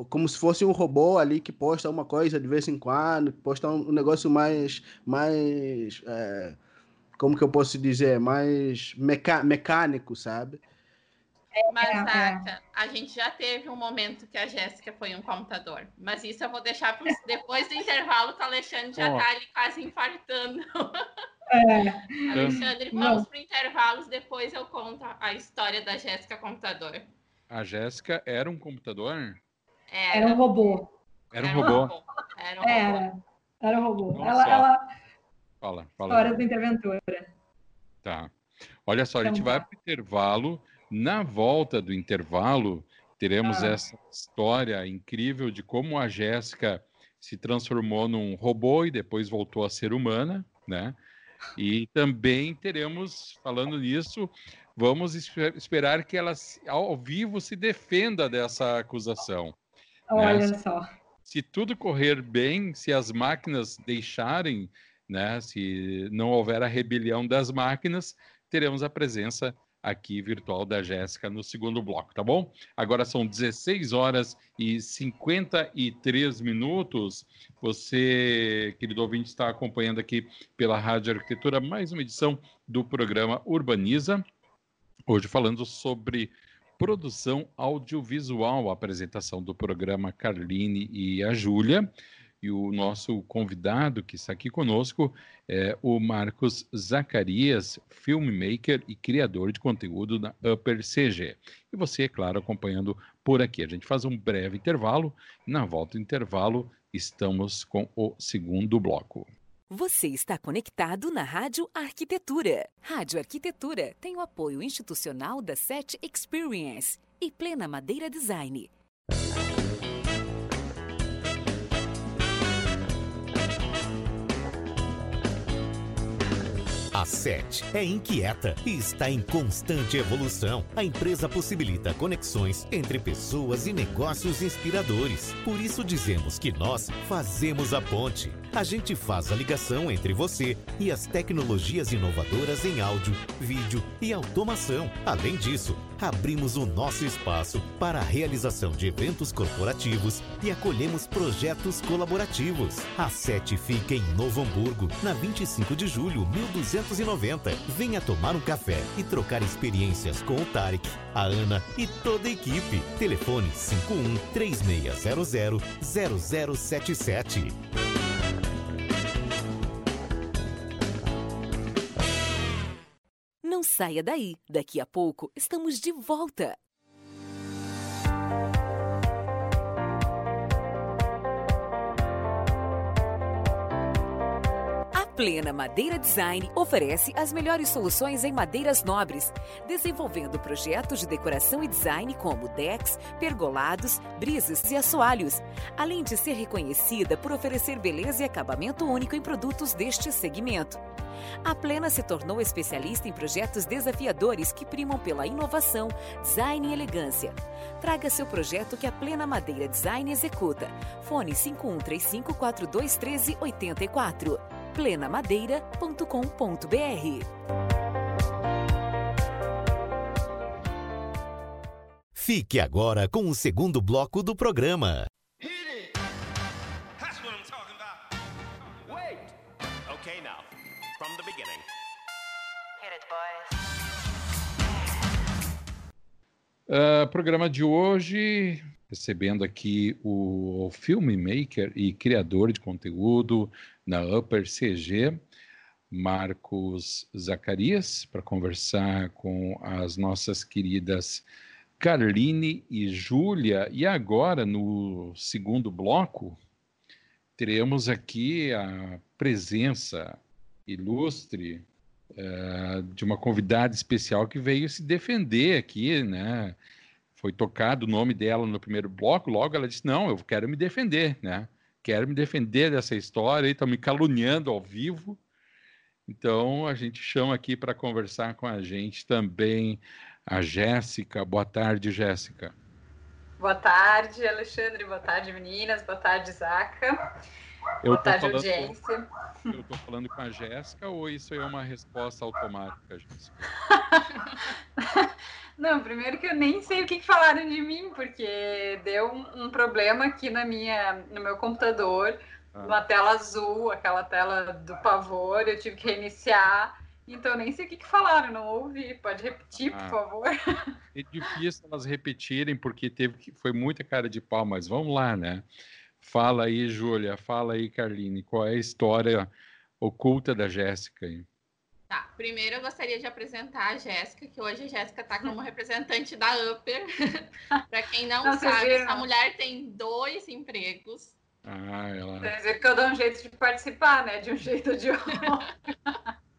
como se fosse um robô ali que posta uma coisa de vez em quando, que posta um, um negócio mais, mais é, como que eu posso dizer, mais meca mecânico, sabe? É, mas, Tata, a gente já teve um momento que a Jéssica foi um computador. Mas isso eu vou deixar para (laughs) depois do intervalo, que o Alexandre já está oh. ali quase infartando. (laughs) É. Alexandre, vamos para intervalos, depois eu conto a história da Jéssica computador. A Jéssica era um computador? Era, era um robô. Era um robô. Era um robô. Era, era um robô. Ela, ela, Fala, fala. Histórias da Interventura. Tá. Olha só, então, a gente vai para o intervalo. Na volta do intervalo, teremos ah. essa história incrível de como a Jéssica se transformou num robô e depois voltou a ser humana, né? E também teremos, falando nisso, vamos esperar que ela ao vivo se defenda dessa acusação. Olha né? só. Se tudo correr bem, se as máquinas deixarem né? Se não houver a rebelião das máquinas, teremos a presença aqui virtual da Jéssica no segundo bloco, tá bom? Agora são 16 horas e 53 minutos. Você, querido ouvinte, está acompanhando aqui pela Rádio Arquitetura mais uma edição do programa Urbaniza. Hoje falando sobre produção audiovisual, a apresentação do programa Carline e a Júlia. E o nosso convidado que está aqui conosco é o Marcos Zacarias, filmmaker e criador de conteúdo da Upper CG. E você, é claro, acompanhando por aqui. A gente faz um breve intervalo. Na volta do intervalo, estamos com o segundo bloco. Você está conectado na Rádio Arquitetura. Rádio Arquitetura tem o apoio institucional da SET Experience e Plena Madeira Design. A SET é inquieta e está em constante evolução. A empresa possibilita conexões entre pessoas e negócios inspiradores. Por isso dizemos que nós fazemos a ponte A gente faz a ligação entre você e as tecnologias inovadoras em áudio, vídeo e automação. Além disso, abrimos o nosso espaço para a realização de eventos corporativos e acolhemos projetos colaborativos. A SET fica em Novo Hamburgo, na 25 de julho, 1290. Venha tomar um café e trocar experiências com o Tarek, a Ana e toda a equipe. Telefone 51 3600 0077. Saia daí. Daqui a pouco estamos de volta. Plena Madeira Design oferece as melhores soluções em madeiras nobres, desenvolvendo projetos de decoração e design como decks, pergolados, brisas e assoalhos, além de ser reconhecida por oferecer beleza e acabamento único em produtos deste segmento. A Plena se tornou especialista em projetos desafiadores que primam pela inovação, design e elegância. Traga seu projeto que a Plena Madeira Design executa. Fone 5135 4213 84 plenamadeira.com.br Fique agora com o segundo bloco do programa. Uh, programa de hoje, recebendo aqui o filmmaker e criador de conteúdo na Upper CG, Marcos Zacarias, para conversar com as nossas queridas Carline e Júlia. E agora, no segundo bloco, teremos aqui a presença ilustre uh, de uma convidada especial que veio se defender aqui, né? Foi tocado o nome dela no primeiro bloco, logo ela disse: Não, eu quero me defender, né? Quero me defender dessa história e estão me caluniando ao vivo. Então a gente chama aqui para conversar com a gente também a Jéssica. Boa tarde, Jéssica. Boa tarde, Alexandre. Boa tarde, meninas. Boa tarde, Zaca. Eu Boa tarde, audiência. Com, eu estou falando com a Jéssica ou isso é uma resposta automática, Jéssica? (laughs) Não, primeiro que eu nem sei o que, que falaram de mim, porque deu um, um, problema aqui na minha, no meu computador, ah. uma tela azul, aquela tela do pavor, eu tive que reiniciar. Então, nem sei o que, que falaram, não ouvi. Pode repetir, ah. por favor? É difícil elas repetirem, porque teve que, foi muita cara de pau, mas vamos lá, né? Fala aí, Júlia, fala aí, Carline, qual é a história oculta da Jéssica aí? Tá, primeiro eu gostaria de apresentar a Jéssica, que hoje a Jéssica está como (laughs) representante da Upper. (laughs) Para quem não, não sabe, essa mulher tem dois empregos. Ah, ela. Quer dizer que eu dou um jeito de participar, né? De um jeito ou de outro. (laughs)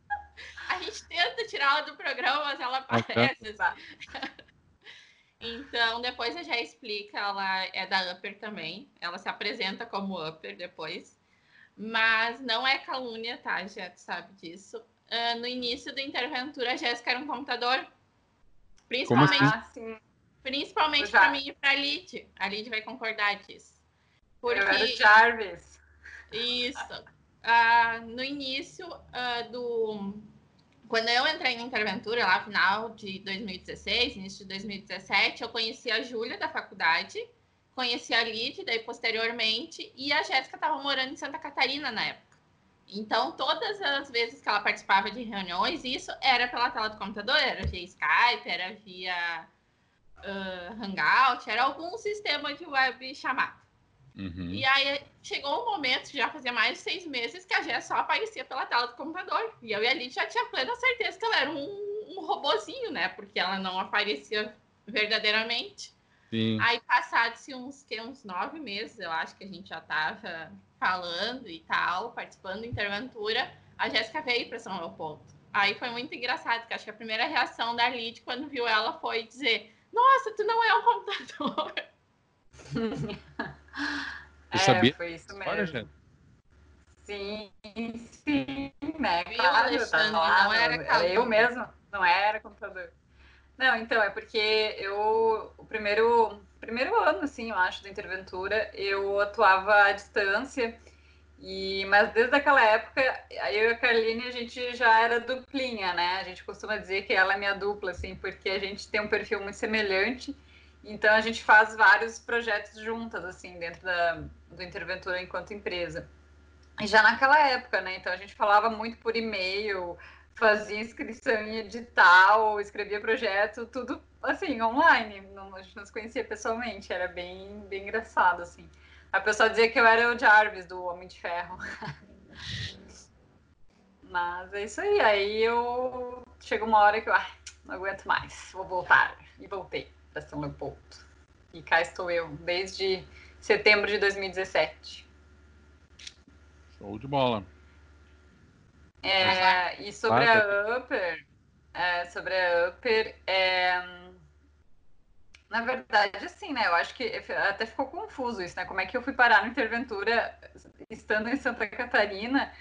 a gente tenta tirar ela do programa, mas ela aparece. (laughs) Então, depois a já explica, ela é da Upper também. Ela se apresenta como Upper depois. Mas não é calúnia, tá? Já tu sabe disso. Uh, no início do Interventura, a Jéssica era um computador. Principalmente, assim? principalmente para mim e para a Lid. A Lid vai concordar disso. Porque... Eu era o Jarvis. Isso. Uh, no início uh, do, quando eu entrei na Interventura, lá final de 2016, início de 2017, eu conheci a Júlia da faculdade, conheci a Lid, daí posteriormente, e a Jéssica estava morando em Santa Catarina na época. Então, todas as vezes que ela participava de reuniões, isso era pela tela do computador, era via Skype, era via uh, Hangout, era algum sistema de web chamado. Uhum. E aí chegou um momento, já fazia mais de seis meses, que a Jess só aparecia pela tela do computador. E eu e a Liz já tinha plena certeza que ela era um, um robozinho, né? Porque ela não aparecia verdadeiramente. Sim. Aí, passados uns, que, uns nove meses, eu acho que a gente já estava falando e tal, participando da Interventura, a Jéssica veio para São Leopoldo. Aí foi muito engraçado, porque acho que a primeira reação da Lid quando viu ela foi dizer: Nossa, tu não é um computador. (laughs) é, sabia? foi isso mesmo. História, sim, sim, né? Viu, claro, Alexandre, tá não era, era eu mesmo, não era computador. Não, então, é porque eu, o primeiro, primeiro ano, assim, eu acho, da Interventura, eu atuava à distância E, mas desde aquela época, eu e a Carline, a gente já era duplinha, né? A gente costuma dizer que ela é minha dupla, assim, porque a gente tem um perfil muito semelhante. Então, a gente faz vários projetos juntas, assim, dentro da, do Interventura enquanto empresa. E já naquela época, né? Então, a gente falava muito por e-mail, fazia inscrição em edital, escrevia projeto, tudo, assim, online. Não, a gente não se conhecia pessoalmente, era bem, bem engraçado, assim. A pessoa dizia que eu era o Jarvis do Homem de Ferro. (laughs) Mas é isso aí. Aí eu chega uma hora que eu ah, não aguento mais, vou voltar. E voltei para São Leopoldo. E cá estou eu, desde setembro de 2017. Show de bola. É, e sobre a Upper, é, sobre a Upper, é, na verdade, assim, né? Eu acho que até ficou confuso isso, né? Como é que eu fui parar no Interventura estando em Santa Catarina?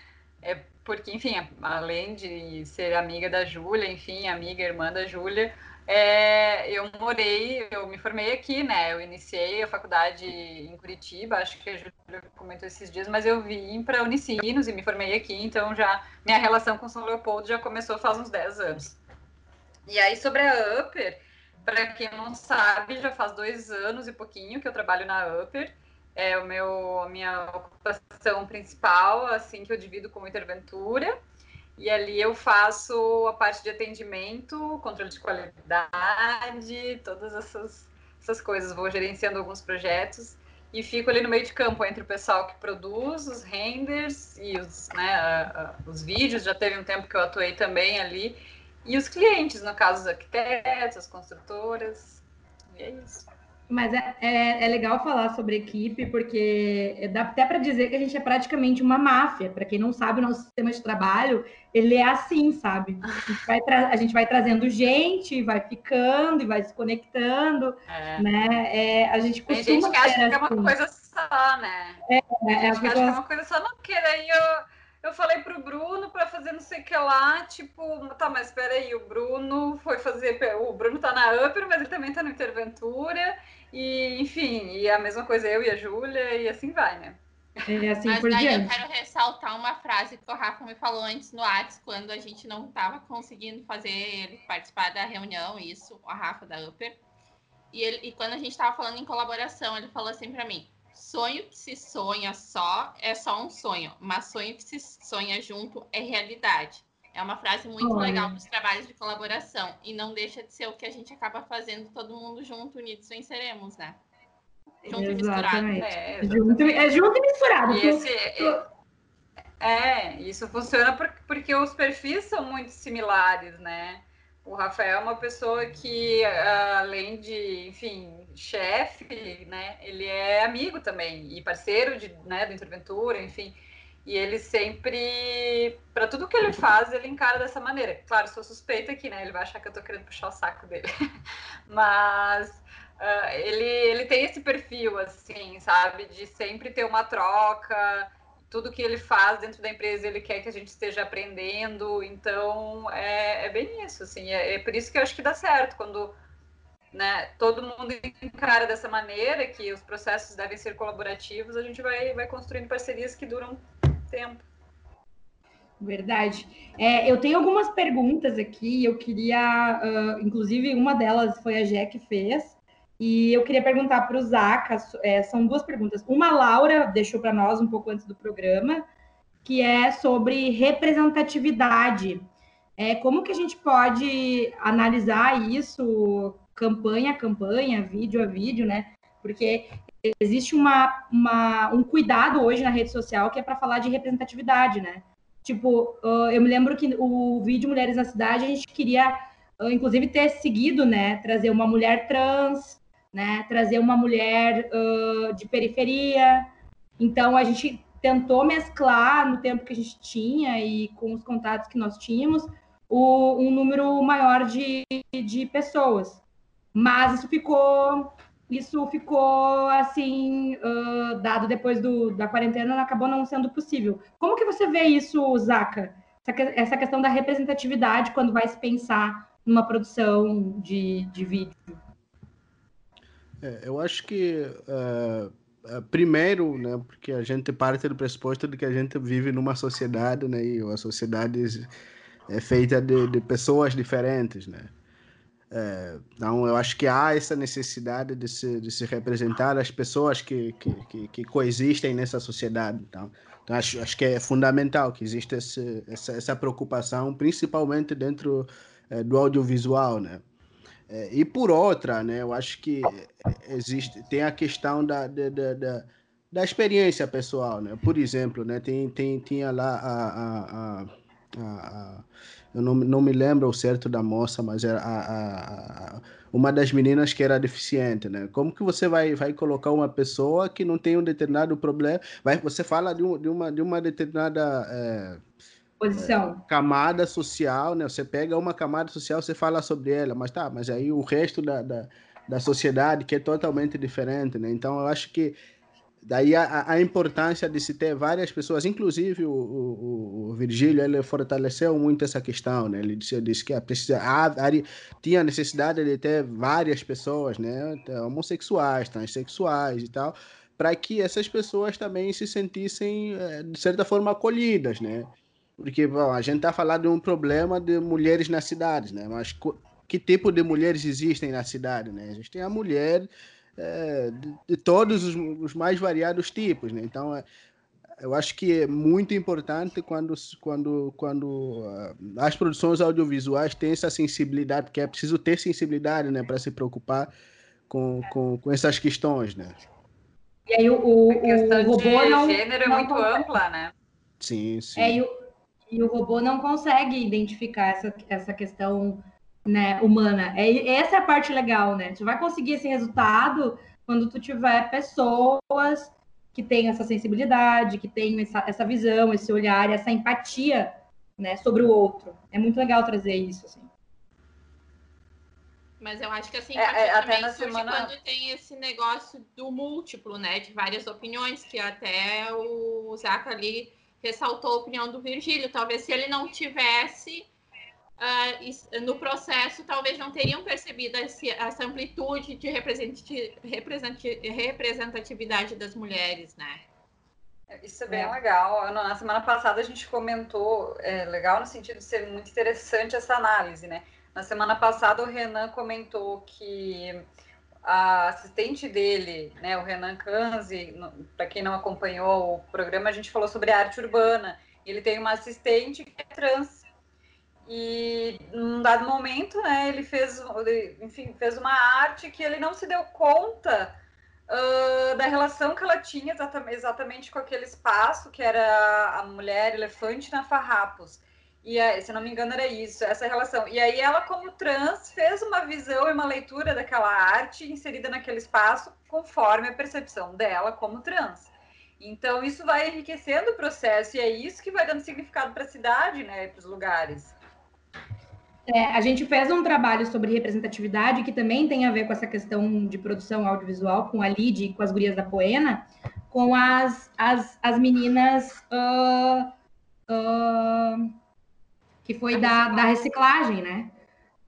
É porque, enfim, além de ser amiga da Júlia, enfim, amiga, irmã da Júlia, é, eu morei, eu me formei aqui, né? Eu iniciei a faculdade em Curitiba, acho que a Júlia comentou esses dias, mas eu vim para Unicinos e me formei aqui, então já minha relação com São Leopoldo já começou faz uns 10 anos. E aí, sobre a Upper, para quem não sabe, já faz dois anos e pouquinho que eu trabalho na Upper. É o meu, a minha ocupação principal, assim que eu divido como interventura. E ali eu faço a parte de atendimento, controle de qualidade, todas essas, essas coisas. Vou gerenciando alguns projetos e fico ali no meio de campo entre o pessoal que produz os renders e os, né, os vídeos. Já teve um tempo que eu atuei também ali e os clientes, no caso, os arquitetos, as construtoras. E é isso. Mas é, é, é legal falar sobre equipe, porque dá até para dizer que a gente é praticamente uma máfia. Para quem não sabe, o nosso sistema de trabalho, ele é assim, sabe? A gente vai, a gente vai trazendo gente, vai ficando e vai se conectando, é. né? É, a gente costuma Tem gente que acha que é uma assim. coisa só, né? É, é, a gente acha que é uma coisa só, não, eu eu falei pro Bruno para fazer não sei o que lá, tipo, tá, mas espera aí, o Bruno foi fazer, o Bruno tá na Upper, mas ele também tá no Interventura, e enfim, e a mesma coisa eu e a Júlia, e assim vai, né? É assim mas daí diante. eu quero ressaltar uma frase que o Rafa me falou antes no Whats, quando a gente não estava conseguindo fazer ele participar da reunião, isso, o Rafa da Upper. E, ele, e quando a gente estava falando em colaboração, ele falou assim para mim: sonho que se sonha só é só um sonho, mas sonho que se sonha junto é realidade. É uma frase muito Olha. legal para os trabalhos de colaboração e não deixa de ser o que a gente acaba fazendo todo mundo junto, unidos venceremos, né? Junto exatamente. e misturado. É, junto, é junto e misturado. E esse, é, é, isso funciona porque os perfis são muito similares, né? O Rafael é uma pessoa que, além de, enfim, chefe, né, ele é amigo também e parceiro de, né, do Interventura, enfim. E ele sempre, para tudo que ele faz, ele encara dessa maneira. Claro, sou suspeita aqui, né? Ele vai achar que eu tô querendo puxar o saco dele. (laughs) Mas uh, ele, ele tem esse perfil, assim, sabe? De sempre ter uma troca, tudo que ele faz dentro da empresa ele quer que a gente esteja aprendendo, então é, é bem isso, assim, é, é, por isso que eu acho que dá certo, quando né, todo mundo encara dessa maneira, que os processos devem ser colaborativos, a gente vai, vai construindo parcerias que duram tempo. Verdade. É, eu tenho algumas perguntas aqui, eu queria, uh, inclusive uma delas foi a Jé que fez, e eu queria perguntar para o Zaca, é, são duas perguntas. Uma, a Laura deixou para nós um pouco antes do programa, que é sobre representatividade. É, como que a gente pode analisar isso campanha a campanha, vídeo a vídeo, né? Porque existe uma, uma, um cuidado hoje na rede social que é para falar de representatividade, né? Tipo, eu me lembro que o vídeo Mulheres na Cidade, a gente queria, inclusive, ter seguido, né? Trazer uma mulher trans, né? Trazer uma mulher uh, de periferia. Então, a gente tentou mesclar no tempo que a gente tinha e com os contatos que nós tínhamos o, um número maior de, de pessoas. Mas isso ficou isso ficou assim uh, dado depois do, da quarentena acabou não sendo possível. Como que você vê isso, Zaca? Essa, questão da representatividade quando vai se pensar numa produção de, de vídeo? É, eu acho que uh, primeiro, né, porque a gente parte do pressuposto de que a gente vive numa sociedade, né, e a sociedade é feita de, de pessoas diferentes, né. É, então, eu acho que há essa necessidade de se, de se representar as pessoas que, que, que, que coexistem nessa sociedade. Então, então, acho, acho que é fundamental que exista esse, essa, essa preocupação, principalmente dentro é, do audiovisual, né? É, e por outra, né, eu acho que existe, tem a questão da, da, da, da experiência pessoal, né? Por exemplo, né, tem, tem, tinha lá a, a, a, a eu não, não me lembro o certo da moça, mas era a, a, a, uma das meninas que era deficiente, né? Como que você vai, vai colocar uma pessoa que não tem um determinado problema? Vai, você fala de, um, de, uma, de uma determinada é, posição, é, camada social, né? Você pega uma camada social, você fala sobre ela, mas tá, mas aí o resto da, da, da sociedade que é totalmente diferente, né? Então eu acho que Daí a, a, importância de se ter várias pessoas, inclusive o, o, o Virgílio, ele fortaleceu muito essa questão, né? Ele disse, disse que precisa, a, tinha necessidade de ter várias pessoas, né? Homossexuais, transexuais e tal, para que essas pessoas também se sentissem, eh, de certa forma, acolhidas, né? Porque bom, a gente está falando de um problema de mulheres nas cidades, né? Mas que tipo de mulheres existem na cidade, né? Existem a mulher é, de, de, todos os, os, mais variados tipos, né? Então, é, eu acho que é muito importante quando, quando, quando uh, as produções audiovisuais têm essa sensibilidade, porque é preciso ter sensibilidade, né, para se preocupar com, com, com essas questões, né? E aí o, o, a questão o robô de não, gênero é muito consegue. ampla, né? Sim, sim. É, e, o, e o robô não consegue identificar essa, essa questão né, humana. É, essa é a parte legal, né? Tu vai conseguir esse resultado quando tu tiver pessoas que têm essa sensibilidade, que têm essa, essa visão, esse olhar, essa empatia, né, sobre o outro. É muito legal trazer isso, assim. Mas eu acho que assim, é, é, até na semana quando tem esse negócio do múltiplo, né, de várias opiniões, que até o Zaca ali ressaltou a opinião do Virgílio. Talvez se ele não tivesse uh, no processo talvez não teriam percebido esse, essa amplitude de representatividade das mulheres, né? Isso é bem é. legal. Na semana passada a gente comentou, é, legal no sentido de ser muito interessante essa análise, né? Na semana passada o Renan comentou que a assistente dele, né, o Renan Kanzi, para quem não acompanhou o programa, a gente falou sobre arte urbana. Ele tem uma assistente que é trans e num dado momento, né, ele fez, enfim, fez uma arte que ele não se deu conta uh, da relação que ela tinha exatamente, exatamente com aquele espaço, que era a mulher elefante na Farrapos. E se não me engano era isso, essa relação. E aí ela, como trans, fez uma visão e uma leitura daquela arte inserida naquele espaço conforme a percepção dela como trans. Então isso vai enriquecendo o processo e é isso que vai dando significado para a cidade, né, para os lugares. É, a gente fez um trabalho sobre representatividade que também tem a ver com essa questão de produção audiovisual, com a Lid e com as gurias da Poena, com as, as, as meninas uh, uh, que foi da, da reciclagem, né?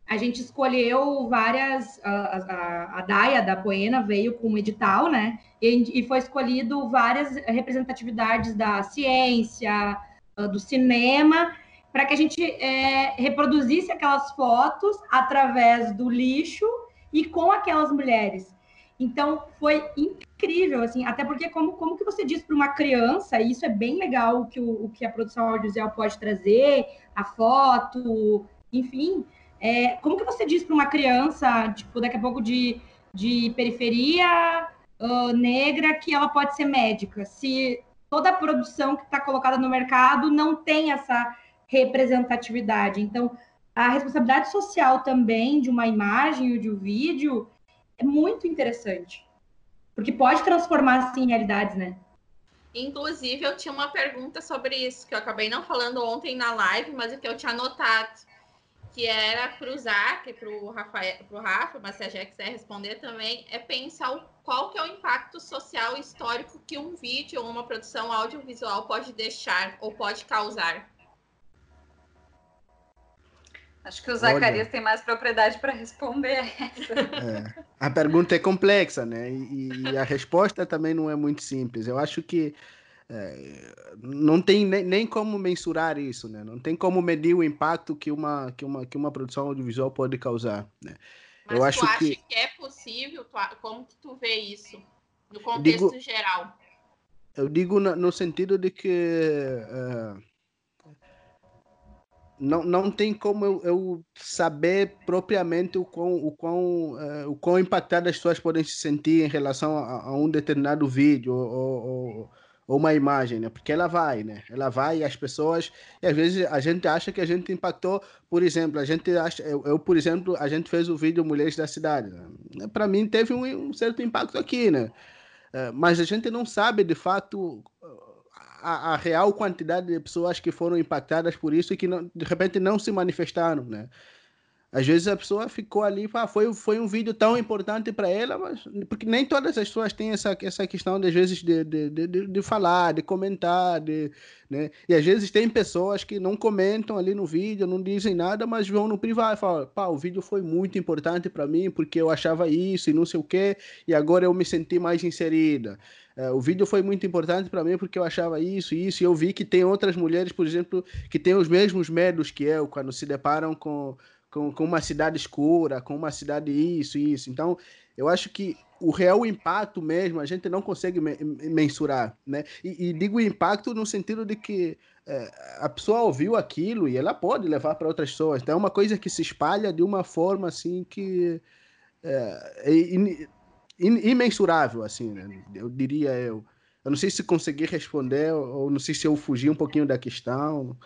A gente escolheu várias. A, a, a Daia da Poena veio com um edital, né? E, e foi escolhido várias representatividades da ciência, uh, do cinema para que a gente é, reproduzisse aquelas fotos através do lixo e com aquelas mulheres. Então foi incrível, assim, até porque como, como que você diz para uma criança, e isso é bem legal o que, o, o que a produção audiovisual pode trazer, a foto, enfim, é, como que você diz para uma criança, tipo, daqui a pouco de, de periferia uh, negra, que ela pode ser médica, se toda a produção que está colocada no mercado não tem essa representatividade. Então, a responsabilidade social também de uma imagem ou de um vídeo é muito interessante. Porque pode transformar, assim, realidades, né? Inclusive, eu tinha uma pergunta sobre isso, que eu acabei não falando ontem na live, mas que eu tinha anotado, que era para o Zac, para o Rafa, mas se a gente quiser responder também, é pensar qual que é o impacto social e histórico que um vídeo ou uma produção audiovisual pode deixar ou pode causar. Acho que o Zacarias Olha, tem mais propriedade para responder essa. É, a pergunta é complexa, né? E, e, a resposta também não é muito simples. Eu acho que é, não tem nem, nem, como mensurar isso, né? Não tem como medir o impacto que uma, que uma, que uma produção audiovisual pode causar, né? Mas eu acho que... que é possível? Como que tu vê isso no contexto digo, geral? Eu digo no, no sentido de que uh, não, não tem como eu, eu, saber propriamente o quão, o, quão, uh, o quão impactadas as pessoas podem se sentir em relação a, a um determinado vídeo ou, ou, ou, uma imagem, né? Porque ela vai, né? Ela vai e as pessoas... E às vezes a gente acha que a gente impactou... Por exemplo, a gente acha... Eu, eu por exemplo, a gente fez o vídeo Mulheres da Cidade. Né? Para mim teve um, um, certo impacto aqui, né? Uh, mas a gente não sabe, de fato a, a, real quantidade de pessoas que foram impactadas por isso e que não, de repente não se manifestaram, né? Às vezes a pessoa ficou ali, ah, foi, foi um vídeo tão importante para ela, mas porque nem todas as pessoas têm essa, essa questão, de, às vezes, de, de, de, de falar, de comentar, de, né? E às vezes tem pessoas que não comentam ali no vídeo, não dizem nada, mas vão no privado e falam, pá, o vídeo foi muito importante para mim, porque eu achava isso e não sei o quê, e agora eu me senti mais inserida. É, o vídeo foi muito importante para mim porque eu achava isso e isso, e eu vi que tem outras mulheres, por exemplo, que têm os mesmos medos que eu quando se deparam com, com, com uma cidade escura, com uma cidade isso e isso. Então, eu acho que o real impacto mesmo a gente não consegue mensurar, né? E, e digo impacto no sentido de que é, a pessoa ouviu aquilo e ela pode levar para outras pessoas. Então é uma coisa que se espalha de uma forma assim que é imensurável, assim, né? eu diria eu. Eu não sei se consegui responder ou não sei se eu fugi um pouquinho da questão.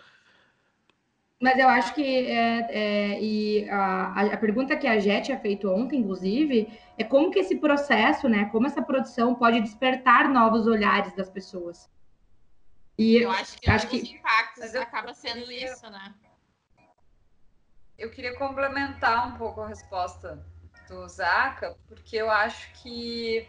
Mas eu acho que é, é, e a, a, pergunta que a Jet tinha feito ontem, inclusive, é como que esse processo, né, como essa produção pode despertar novos olhares das pessoas. E eu acho que acho que impactos acaba sendo isso, né? Eu queria complementar um pouco a resposta do Zaca, porque eu acho que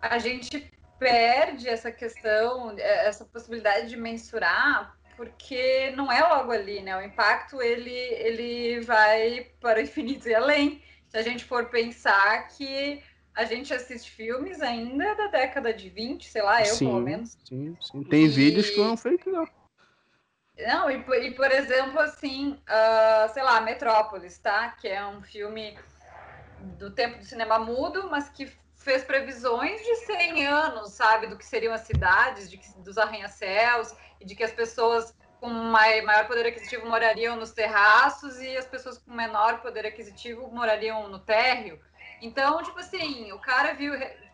a gente perde essa questão, é, essa possibilidade de mensurar, porque não é logo ali, né? O impacto ele, ele vai para o infinito e além. Se a gente for pensar que a gente assiste filmes ainda da década de 20, sei lá, eu sim, pelo menos. Sim, sim. Tem e... vídeos que foram feitos lá. Não, e, e por exemplo, assim, uh, sei lá, Metrópolis, tá? Que é um filme do tempo do cinema mudo, mas que fez previsões de 100 anos, sabe, do que seriam as cidades, de dos arranha-céus, e de que as pessoas com maior poder aquisitivo morariam nos terraços e as pessoas com menor poder aquisitivo morariam no térreo. Então, tipo assim, o cara viu,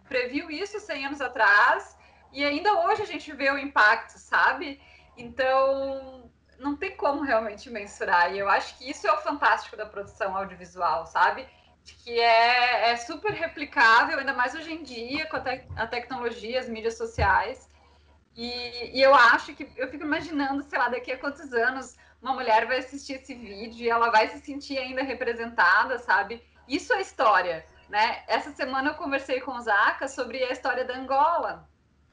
previu isso 100 anos atrás e ainda hoje a gente vê o impacto, sabe? Então, não tem como realmente mensurar. E eu acho que isso é o fantástico da produção audiovisual, sabe? Que é, é super replicável, ainda mais hoje em dia, com a, te a tecnologia, as mídias sociais. E, e, eu acho que eu fico imaginando, sei lá, daqui a quantos anos uma mulher vai assistir esse vídeo e ela vai se sentir ainda representada, sabe? Isso é história, né? Essa semana eu conversei com o Zaca sobre a história da Angola.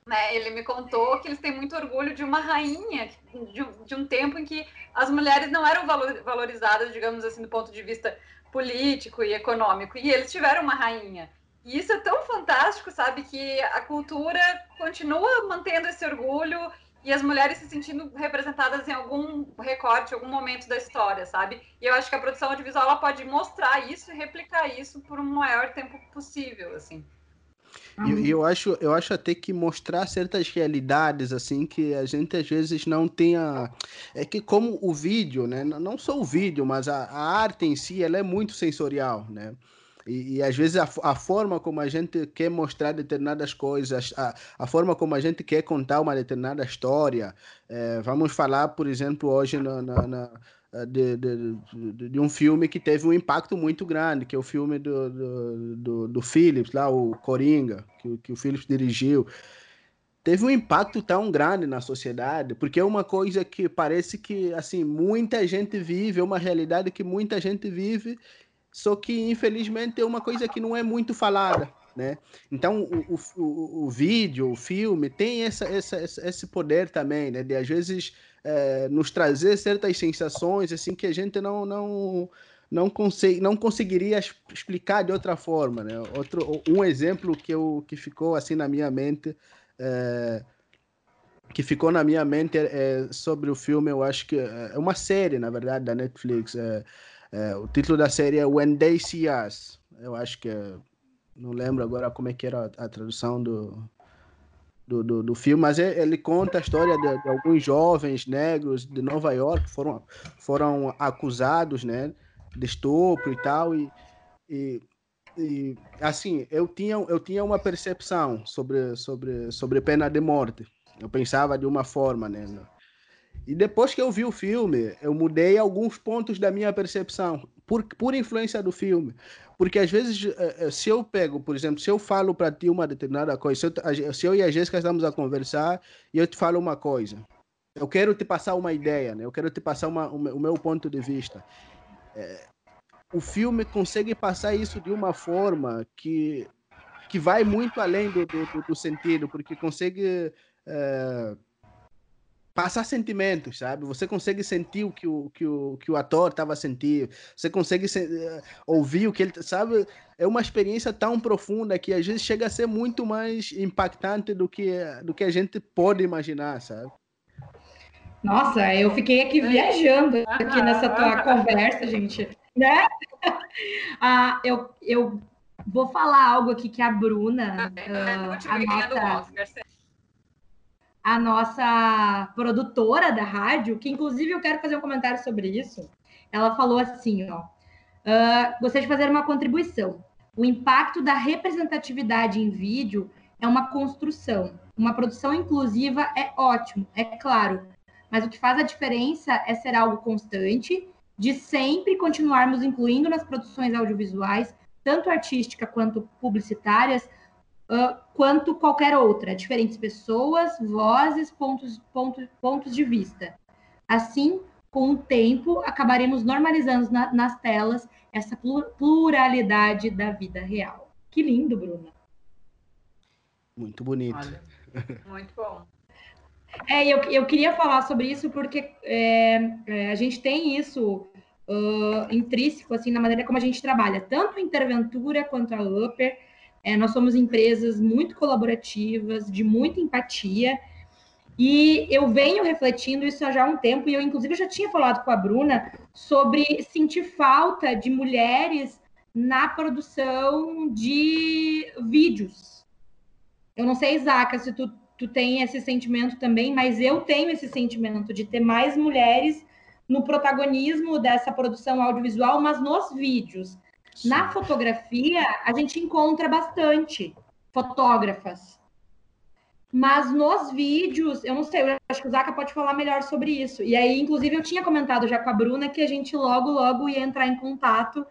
Né? Ele me contou que eles têm muito orgulho de uma rainha, de, de um tempo em que as mulheres não eram valorizadas, digamos assim, do ponto de vista político e econômico. E eles tiveram uma rainha. E isso é tão fantástico, sabe? Que a cultura continua mantendo esse orgulho e as mulheres se sentindo representadas em algum recorte, algum momento da história, sabe? E eu acho que a produção audiovisual ela pode mostrar isso e replicar isso por um maior tempo possível, assim. E eu, eu, acho, eu acho até que mostrar certas realidades, assim, que a gente às vezes não tenha. É que, como o vídeo, né? Não só o vídeo, mas a, a arte em si, ela é muito sensorial, né? E, e, às vezes a, a, forma como a gente quer mostrar determinadas coisas, a, a forma como a gente quer contar uma determinada história. É, vamos falar, por exemplo, hoje na, na, na de, de, de, de, um filme que teve um impacto muito grande, que é o filme do, do, do, do Phillips, lá, o Coringa, que, que o Phillips dirigiu. Teve um impacto tão grande na sociedade, porque é uma coisa que parece que, assim, muita gente vive, é uma realidade que muita gente vive, só que, infelizmente, é uma coisa que não é muito falada, né? Então o, o, o, vídeo, o filme tem essa, essa, esse poder também, né? De às vezes é, nos trazer certas sensações assim que a gente não não não, consegui, não conseguiria explicar de outra forma, né? Outro um exemplo que eu que ficou assim na minha mente é, que ficou na minha mente é, sobre o filme, eu acho que é, é uma série, na verdade, da Netflix. É, é, o título da série é When They See Us. Eu acho que é, não lembro agora como é que era a, a tradução do, do, do, do, filme, mas ele conta a história de, de, alguns jovens negros de Nova York que foram, foram acusados né, de estupro e tal. E, e, e, assim, eu tinha, eu tinha uma percepção sobre, sobre, sobre pena de morte. Eu pensava de uma forma, né? E depois que eu vi o filme, eu mudei alguns pontos da minha percepção, por, por influência do filme. Porque às vezes, eh, eh, se eu pego, por exemplo, se eu falo para ti uma determinada coisa, se eu, se eu, e a Jéssica estamos a conversar e eu te falo uma coisa, eu quero te passar uma ideia, né? eu quero te passar uma, o meu ponto de vista. É, o filme consegue passar isso de uma forma que, que vai muito além do, do, do sentido, porque consegue é, passar sentimentos, sabe? Você consegue sentir o que o, que o, que o ator estava sentindo, você consegue se, uh, ouvir o que ele, sabe? É uma experiência tão profunda que às vezes chega a ser muito mais impactante do que, do que a gente pode imaginar, sabe? Nossa, eu fiquei aqui viajando aqui nessa tua (laughs) conversa, gente, né? (laughs) ah, eu, eu vou falar algo aqui que a Bruna, uh, a nossa a nossa produtora da rádio, que inclusive eu quero fazer um comentário sobre isso. Ela falou assim, ó, uh, gostaria de fazer uma contribuição. O impacto da representatividade em vídeo é uma construção. Uma produção inclusiva é ótimo, é claro, mas o que faz a diferença é ser algo constante, de sempre continuarmos incluindo nas produções audiovisuais, tanto artística quanto publicitárias, uh, quanto qualquer outra, diferentes pessoas, vozes, pontos, pontos, pontos de vista. Assim, com o tempo, acabaremos normalizando na, nas telas essa pluralidade da vida real. Que lindo, Bruna. Muito bonito. Olha, muito bom. (laughs) É, eu, eu queria falar sobre isso porque é, é, a gente tem isso uh, intrínseco assim na maneira como a gente trabalha, tanto a Interventura quanto a Upper. É, nós somos empresas muito colaborativas, de muita empatia, e eu venho refletindo isso há já um tempo, e eu, inclusive, já tinha falado com a Bruna sobre sentir falta de mulheres na produção de vídeos. Eu não sei, Isaac, se tu, tu tem esse sentimento também, mas eu tenho esse sentimento de ter mais mulheres no protagonismo dessa produção audiovisual, mas nos vídeos. Na fotografia, a gente encontra bastante fotógrafas. Mas nos vídeos, eu não sei, eu acho que o Zaca pode falar melhor sobre isso. E aí, inclusive, eu tinha comentado já com a Bruna que a gente logo, logo ia entrar em contato,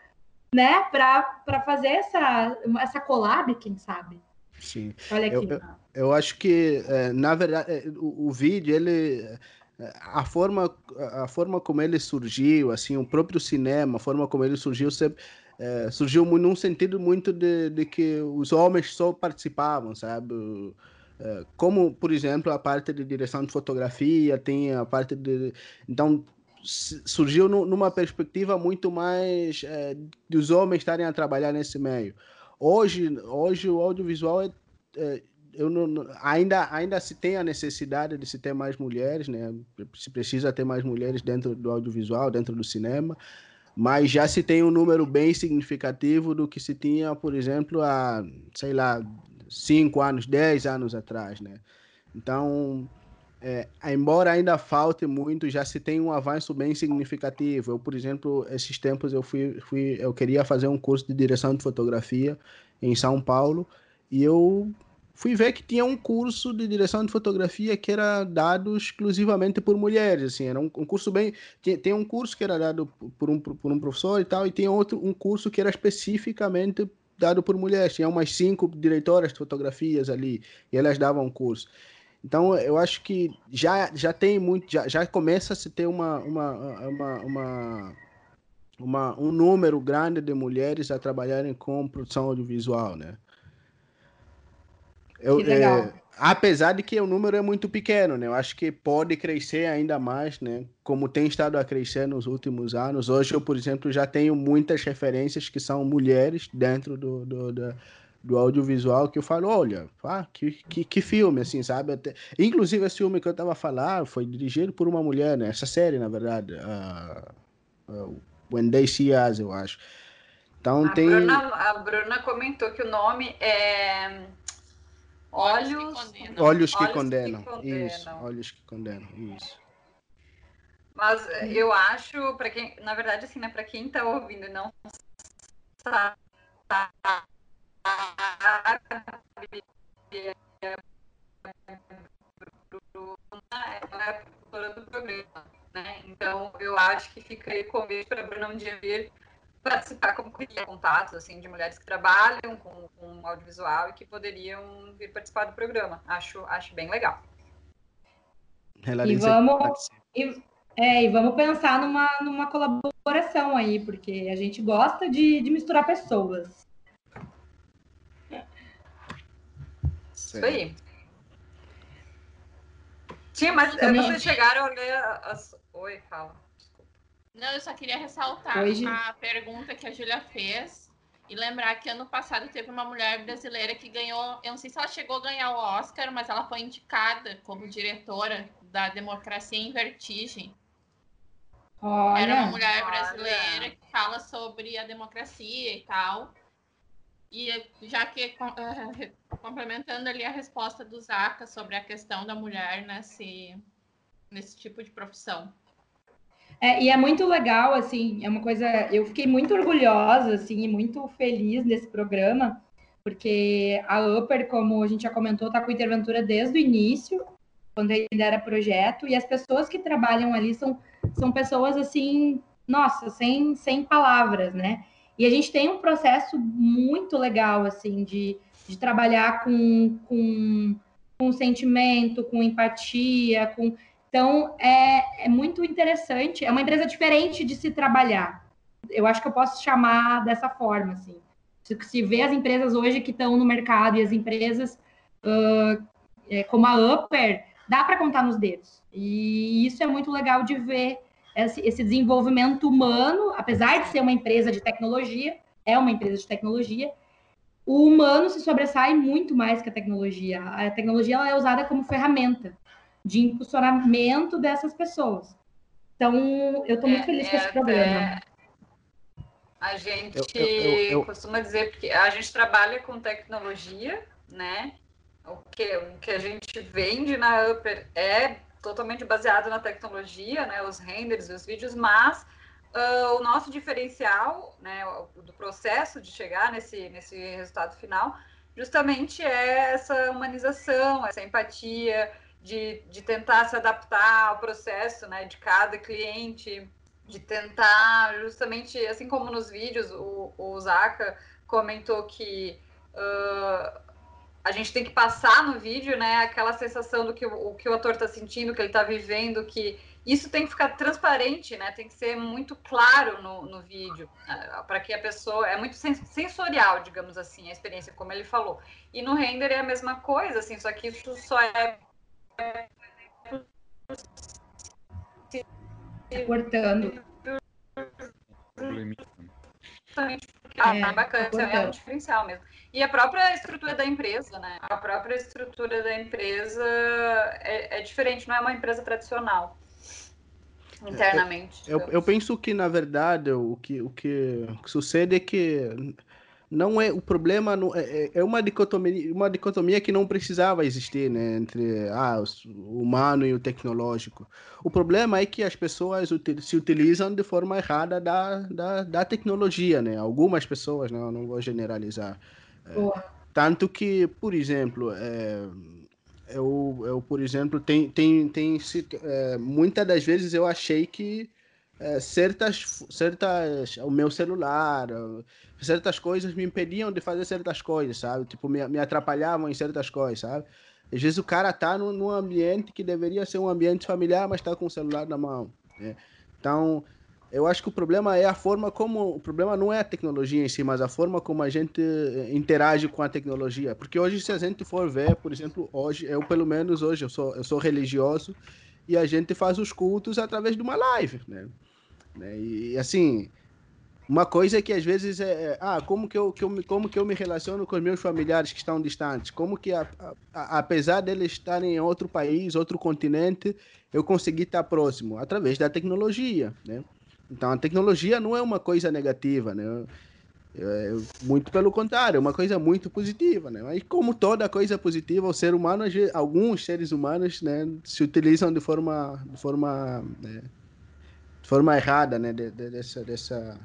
né, para fazer essa, essa collab, quem sabe. Sim. Olha aqui. Eu, eu, eu acho que, é, na verdade, é, o, o vídeo, ele a forma a forma como ele surgiu assim o próprio cinema a forma como ele surgiu sempre é, surgiu num sentido muito de, de, que os homens só participavam, sabe? É, como, por exemplo, a parte de direção de fotografia, tem a parte de. Então, surgiu numa perspectiva muito mais é, dos homens estarem a trabalhar nesse meio. Hoje, hoje o audiovisual é, é eu não, ainda, ainda se tem a necessidade de se ter mais mulheres, né? Se precisa ter mais mulheres dentro do audiovisual, dentro do cinema, mas já se tem um número bem significativo do que se tinha, por exemplo, há, sei lá, 5 anos, 10 anos atrás, né? Então, é, embora ainda falte muito, já se tem um avanço bem significativo. Eu, por exemplo, esses tempos eu fui, fui eu queria fazer um curso de direção de fotografia em São Paulo e eu fui ver que tinha um curso de direção de fotografia que era dado exclusivamente por mulheres, assim, era um, um curso bem, tem, tem, um curso que era dado por um, por um professor e tal, e tem outro, um curso que era especificamente dado por mulheres, tinha umas cinco diretoras de fotografias ali, e elas davam curso. Então, eu acho que já, já tem muito, já, já começa a se ter uma, uma, uma, uma, uma um número grande de mulheres a trabalharem com produção audiovisual, né? Eu, é, apesar de que o número é muito pequeno, né? Eu acho que pode crescer ainda mais, né? Como tem estado a crescer nos últimos anos. Hoje eu, por exemplo, já tenho muitas referências que são mulheres dentro do, do, do, do audiovisual que eu falo, olha, ah, que, que, que filme, assim, sabe? Até, inclusive esse filme que eu tava falando foi dirigido por uma mulher, né? Essa série, na verdade, uh, uh, When They See Us, eu acho. Então a tem... Bruna, a Bruna comentou que o nome é Olhos, olhos que, condenam. que condenam. Isso, olhos que condenam. Isso. Mas eu acho, para quem, na verdade, assim, né, para quem está ouvindo e não sabe, ela é produtora do programa, né? Então eu acho que fica aí convite para a Bruna um dia vir participar como queria contatos assim de mulheres que trabalham com, com audiovisual e que poderiam vir participar do programa. Acho acho bem legal. e vamos e, é, e vamos pensar numa, numa colaboração aí, porque a gente gosta de, de misturar pessoas. Isso aí. Tinha, mas Também... vocês chegaram a ler as. Oi, fala. Não, eu só queria ressaltar Hoje... a pergunta que a Júlia fez e lembrar que ano passado teve uma mulher brasileira que ganhou, eu não sei se ela chegou a ganhar o Oscar, mas ela foi indicada como diretora da Democracia em Vertigem. Olha, Era uma mulher brasileira olha. que fala sobre a democracia e tal. E já que uh, complementando ali a resposta do Zaca sobre a questão da mulher nesse, nesse tipo de profissão. É, e é muito legal, assim, é uma coisa. Eu fiquei muito orgulhosa, assim, e muito feliz nesse programa, porque a Upper, como a gente já comentou, está com interventura desde o início, quando ainda era projeto, e as pessoas que trabalham ali são, são pessoas, assim, nossa, sem, sem palavras, né? E a gente tem um processo muito legal, assim, de, de trabalhar com, com, com sentimento, com empatia, com então, é, é muito interessante. É uma empresa diferente de se trabalhar. Eu acho que eu posso chamar dessa forma, assim. Se, se vê as empresas hoje que estão no mercado e as empresas uh, é, como a Upper, dá para contar nos dedos. E isso é muito legal de ver esse, esse desenvolvimento humano, apesar de ser uma empresa de tecnologia, é uma empresa de tecnologia, o humano se sobressai muito mais que a tecnologia. A tecnologia ela é usada como ferramenta de impulsionamento dessas pessoas. Então, eu estou muito é, feliz é, com esse programa. A gente eu, eu, eu, costuma dizer que a gente trabalha com tecnologia, né? O que, o que a gente vende na Upper é totalmente baseado na tecnologia, né? Os renders, os vídeos, mas uh, o nosso diferencial, né? Do processo de chegar nesse, nesse resultado final, justamente é essa humanização, essa empatia, de, de tentar se adaptar ao processo né, de cada cliente, de tentar justamente, assim como nos vídeos, o, o Zaka comentou que uh, a gente tem que passar no vídeo né, aquela sensação do que o, o que o ator está sentindo, que ele está vivendo, que isso tem que ficar transparente, né? Tem que ser muito claro no, no vídeo, uh, para que a pessoa. É muito sensorial, digamos assim, a experiência, como ele falou. E no render é a mesma coisa, assim, só que isso só é cortando. Ah, é, bacana, é um diferencial mesmo. E a própria estrutura da empresa, né? A própria estrutura da empresa é, é diferente, não é uma empresa tradicional internamente. Eu, eu, eu, penso que, na verdade, o que, o que sucede é que não é o problema não, é, é, é uma dicotomia uma dicotomia que não precisava existir né, entre ah, o humano e o tecnológico. O problema é que as pessoas se utilizam de forma errada da, da, da tecnologia né. Algumas pessoas não não vou generalizar. É, tanto que por exemplo é, eu, eu por exemplo tem tem tem é, muitas das vezes eu achei que é, certas, certas, o meu celular, certas coisas me impediam de fazer certas coisas, sabe? Tipo, me, me atrapalhavam em certas coisas, sabe? Às vezes o cara tá num, num ambiente que deveria ser um ambiente familiar, mas tá com o celular na mão. Né? Então, eu acho que o problema é a forma como. O problema não é a tecnologia em si, mas a forma como a gente eh, interage com a tecnologia. Porque hoje, se a gente for ver, por exemplo, hoje, eu pelo menos hoje, eu sou, eu sou religioso e a gente faz os cultos através de uma live, né? né? E assim, uma coisa é que às vezes é, é, ah, como que eu, que eu me, como que eu me relaciono com os meus familiares que estão distantes? Como que a, a, apesar deles estarem em outro país, outro continente, eu consegui estar próximo através da tecnologia, né? Então a tecnologia não é uma coisa negativa, né? É, muito pelo contrário, é uma coisa muito positiva, né? Mas como toda coisa positiva, o ser humano, alguns seres humanos, né, se utilizam de forma, de forma, né, de forma errada, né, de, de, dessa, dessa.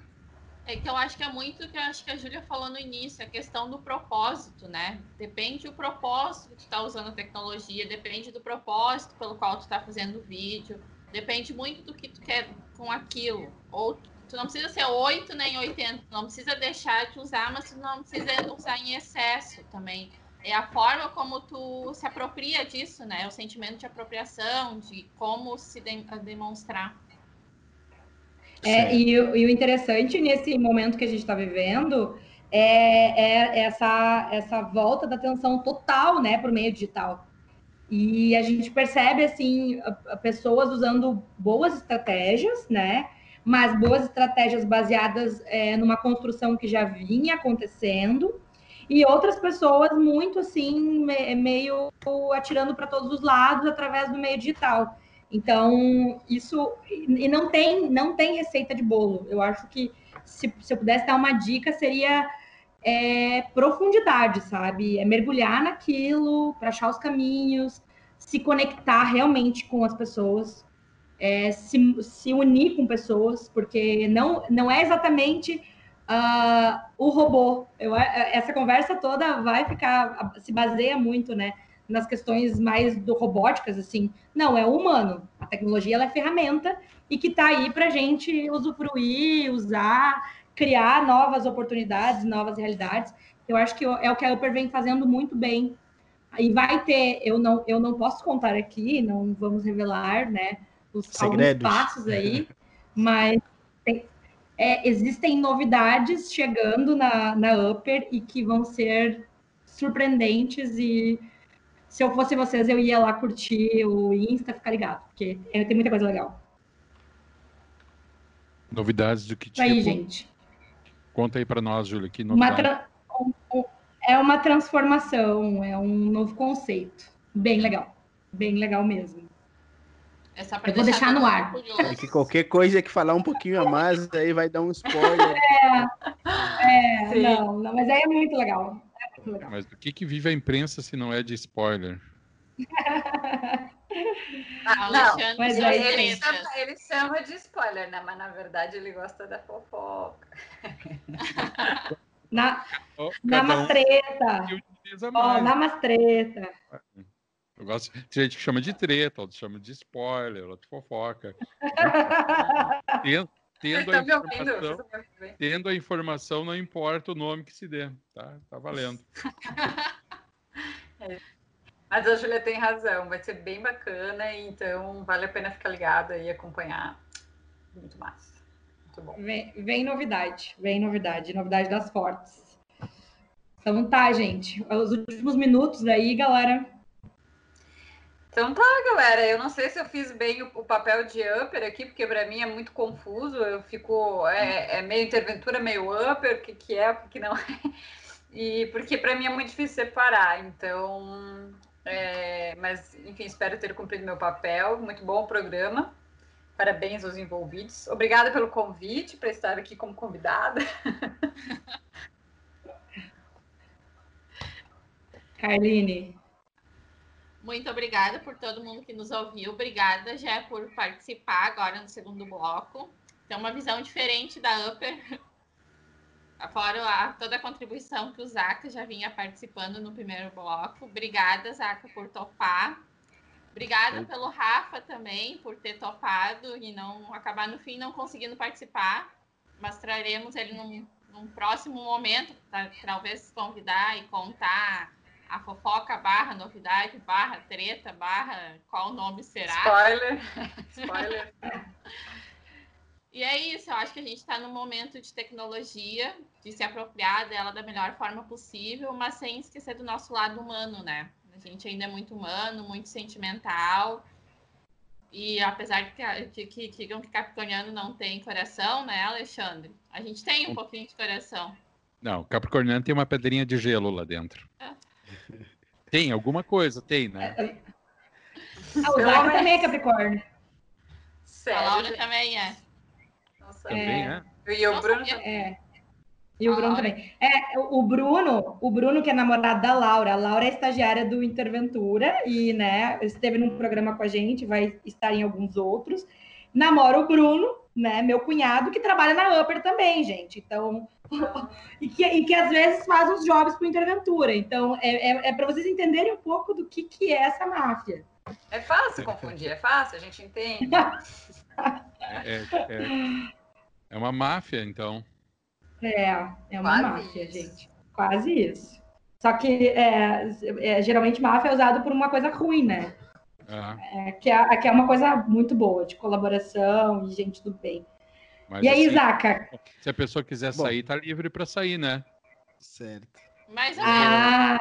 É que eu acho que é muito que acho que a Júlia falou no início, a questão do propósito, né? Depende do propósito que tu tá usando a tecnologia, depende do propósito pelo qual tu tá fazendo o vídeo, depende muito do que tu quer com aquilo. Ou tu não precisa ser 8 nem 80, não precisa deixar de usar, mas tu não precisa usar em excesso também. É a forma como tu se apropria disso, né? O sentimento de apropriação, de como se de demonstrar. É, e, e, o interessante nesse momento que a gente está vivendo é, é, essa, essa volta da atenção total, né, por meio digital. E a gente percebe, assim, pessoas usando boas estratégias, né, mas boas estratégias baseadas é, numa construção que já vinha acontecendo, e outras pessoas muito assim, me, meio atirando para todos os lados através do meio digital. Então, isso e não tem não tem receita de bolo. Eu acho que se, se eu pudesse dar uma dica seria é, profundidade, sabe? É mergulhar naquilo para achar os caminhos, se conectar realmente com as pessoas, é, se, se unir com pessoas, porque não, não é exatamente uh, o robô. Eu, é, essa conversa toda vai ficar, se baseia muito, né? Nas questões mais do robóticas, assim. Não, é humano. A tecnologia ela é ferramenta e que está aí para a gente usufruir, usar, criar novas oportunidades, novas realidades. Eu acho que é o que a Upper vem fazendo muito bem. E vai ter, eu não, eu não posso contar aqui, não vamos revelar, né? Os alguns passos aí, (laughs) mas tem, é, existem novidades chegando na, na Upper e que vão ser surpreendentes e se eu fosse vocês, eu ia lá curtir o Insta, ficar ligado, porque é, tem muita coisa legal. Novidades do que tipo? Aí, gente. Conta aí para nós, Júlia, que novidade. Uma é uma transformação, é um novo conceito. Bem legal. Bem legal mesmo. É só eu vou deixar no ar. É que qualquer coisa que falar um pouquinho a mais, aí vai dar um spoiler. (laughs) É, é não, não, mas aí é muito legal. É muito legal. Mas do que, que vive a imprensa se não é de spoiler? (laughs) Ah, não, mas aí, ele, chama, ele chama de spoiler, né? Mas na verdade ele gosta da fofoca. Na, oh, na mastreta. Um oh, na mastreta. Eu gosto de gente que chama de treta, outros chama de spoiler, outros fofoca. (laughs) tendo, tendo, a informação, tendo a informação, não importa o nome que se dê, tá? Tá valendo. (laughs) É. Mas a Júlia tem razão, vai ser bem bacana, então vale a pena ficar ligado e acompanhar. Muito massa. Muito bom. Vem, vem novidade, vem novidade, novidade das fortes. Então tá, gente. Os últimos minutos aí, galera. Então tá, galera. Eu não sei se eu fiz bem o, o papel de upper aqui, porque para mim é muito confuso. Eu fico. É, é meio interventura, meio upper, o que, que é, o que, não é. (laughs) E porque para mim é muito difícil separar. Então. É, mas, enfim, espero ter cumprido meu papel. Muito bom o programa. Parabéns aos envolvidos. Obrigada pelo convite para estar aqui como convidada. (laughs) Carline, muito obrigada por todo mundo que nos ouviu. Obrigada, já por participar agora no segundo bloco. Tem uma visão diferente da Upper. (laughs) Fora a, toda a contribuição que o Zaca já vinha participando no primeiro bloco. Obrigada, Zaca, por topar. Obrigada pelo Rafa também, por ter topado e não acabar no fim não conseguindo participar. Mas traremos ele num, num próximo momento, para talvez convidar e contar a fofoca barra novidade barra treta barra qual nome será? Spoiler. Spoiler. (laughs) E é isso, eu acho que a gente está num momento de tecnologia, de se apropriar dela da melhor forma possível, mas sem esquecer do nosso lado humano, né? A gente ainda é muito humano, muito sentimental. E apesar de que, que, que digam que Capricorniano não tem coração, né, Alexandre? A gente tem um pouquinho de coração. Não, Capricorniano tem uma pedrinha de gelo lá dentro. É. Tem alguma coisa, tem, né? Ah, o Zac também é Capricórnio. Sério, a Laura gente? também é. Nossa, também é. é. E o Bruno também. É. E o Bruno também. É, o Bruno, o Bruno, que é namorado da Laura, a Laura é estagiária do Interventura e, né, esteve num programa com a gente, vai estar em alguns outros. Namora o Bruno, né, meu cunhado, que trabalha na Upper também, gente. Então, (laughs) e, que, e que às vezes faz uns jobs para Interventura. Então, é, é, é para vocês entenderem um pouco do que, que é essa máfia. É fácil confundir, é fácil, a gente entende. é, é, é, é uma máfia, então. É, é uma Quase máfia, isso. gente. Quase isso. Só que é, é, geralmente máfia é usado por uma coisa ruim, né? Uhum. É, que, é, que é uma coisa muito boa, de colaboração e gente do bem. Mas, e aí, assim, Zaca? Se a pessoa quiser Bom, sair, tá livre para sair, né? Certo. Mais ou ah.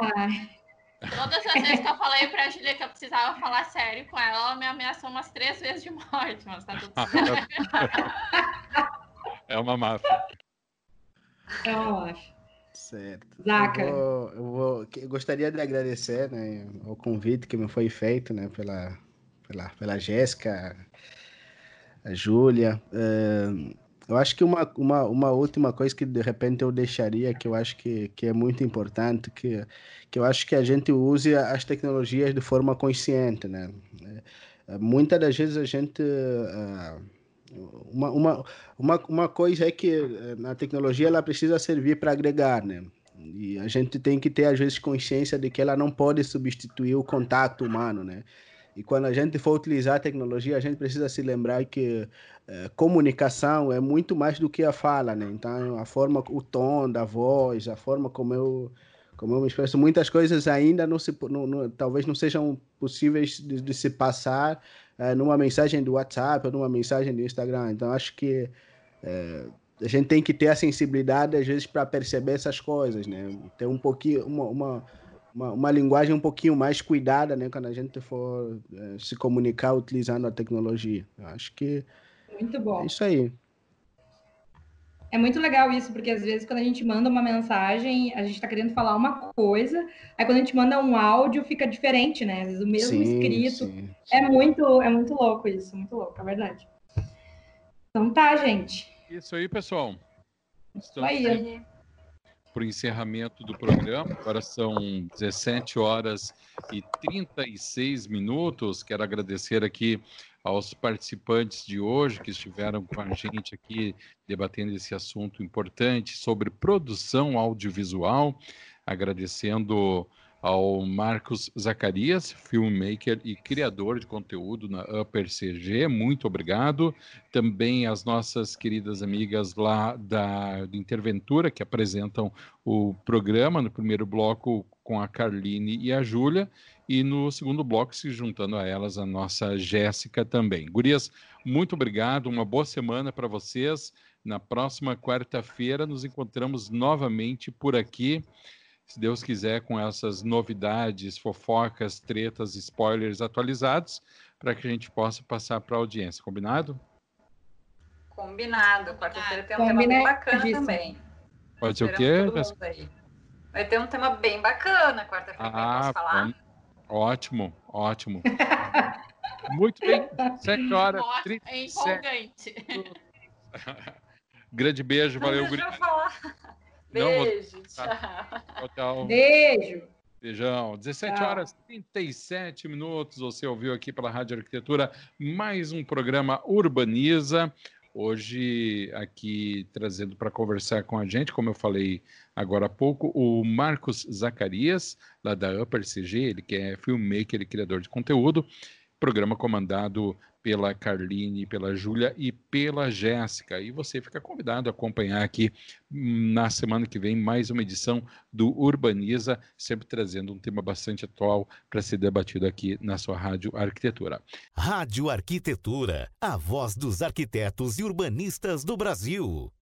Todas as vezes que eu falei pra Julia que eu precisava falar sério com ela, ela me ameaçou umas três vezes de morte, mas tá tudo certo. (laughs) é uma máfia. Eu acho. Certo. Zaca. Eu, vou, eu, vou, eu, gostaria de agradecer né, o convite que me foi feito né, pela, pela, pela Jéssica, a Júlia. Uh, eu acho que uma, uma, uma última coisa que de repente eu deixaria, que eu acho que, que é muito importante, que, que eu acho que a gente use as tecnologias de forma consciente. Né? Uh, muitas das vezes a gente. Uh, uma, uma, uma, uma coisa é que eh, na tecnologia ela precisa servir para agregar, né? E a gente tem que ter, às vezes, consciência de que ela não pode substituir o contato humano, né? E quando a gente for utilizar a tecnologia, a gente precisa se lembrar que é, comunicação é muito mais do que a fala, né? Então, a forma, o tom da voz, a forma como eu, como eu me expresso, muitas coisas ainda não se, não, não, talvez não sejam possíveis de, de se passar é, numa mensagem do WhatsApp ou numa mensagem do Instagram. Então, acho que é, a gente tem que ter a sensibilidade, às vezes, para perceber essas coisas, né? Ter um pouquinho, uma, uma, uma, uma, linguagem um pouquinho mais cuidada, né? Quando a gente for é, se comunicar utilizando a tecnologia. Eu acho que. Muito bom. É isso aí. É muito legal isso, porque às vezes quando a gente manda uma mensagem, a gente está querendo falar uma coisa, aí quando a gente manda um áudio fica diferente, né? Às vezes o mesmo sim, escrito. Sim, sim. É muito, é muito louco isso, muito louco, é verdade. Então tá, gente. Isso aí, pessoal. Estamos aí. Para o encerramento do programa, agora são 17 horas e 36 minutos. Quero agradecer aqui aos participantes de hoje que estiveram com a gente aqui debatendo esse assunto importante sobre produção audiovisual, agradecendo ao Marcos Zacarias, filmmaker e criador de conteúdo na Upper CG, muito obrigado. Também às nossas queridas amigas lá da Interventura, que apresentam o programa no primeiro bloco com a Carline e a Júlia, e no segundo bloco, se juntando a elas, a nossa Jéssica também. Gurias, muito obrigado, uma boa semana para vocês. Na próxima quarta-feira nos encontramos novamente por aqui, se Deus quiser, com essas novidades, fofocas, tretas, spoilers atualizados, para que a gente possa passar para a audiência. Combinado? Combinado. Quarta-feira tem um tema bem bacana também. Pode ser o quê? Vai ter um tema bem bacana quarta-feira, ah, posso falar? Ótimo, ótimo. (laughs) Muito bem, 7 horas. Ótimo, é empolgante. (laughs) Grande beijo, valeu, Guri. Beijo, tchau. tchau. Tchau, Beijo. Beijão. 17 tchau. horas 37 minutos. Você ouviu aqui pela Rádio Arquitetura mais um programa Urbaniza. Hoje, aqui trazendo para conversar com a gente, como eu falei agora há pouco, o Marcos Zacarias, lá da Upper CG, ele que é filmmaker e criador de conteúdo, programa comandado pela Carline, pela Júlia e pela Jéssica. E você fica convidado a acompanhar aqui hum, na semana que vem mais uma edição do Urbaniza, sempre trazendo um tema bastante atual para ser debatido aqui na sua Rádio Arquitetura. Rádio Arquitetura, a voz dos arquitetos e urbanistas do Brasil.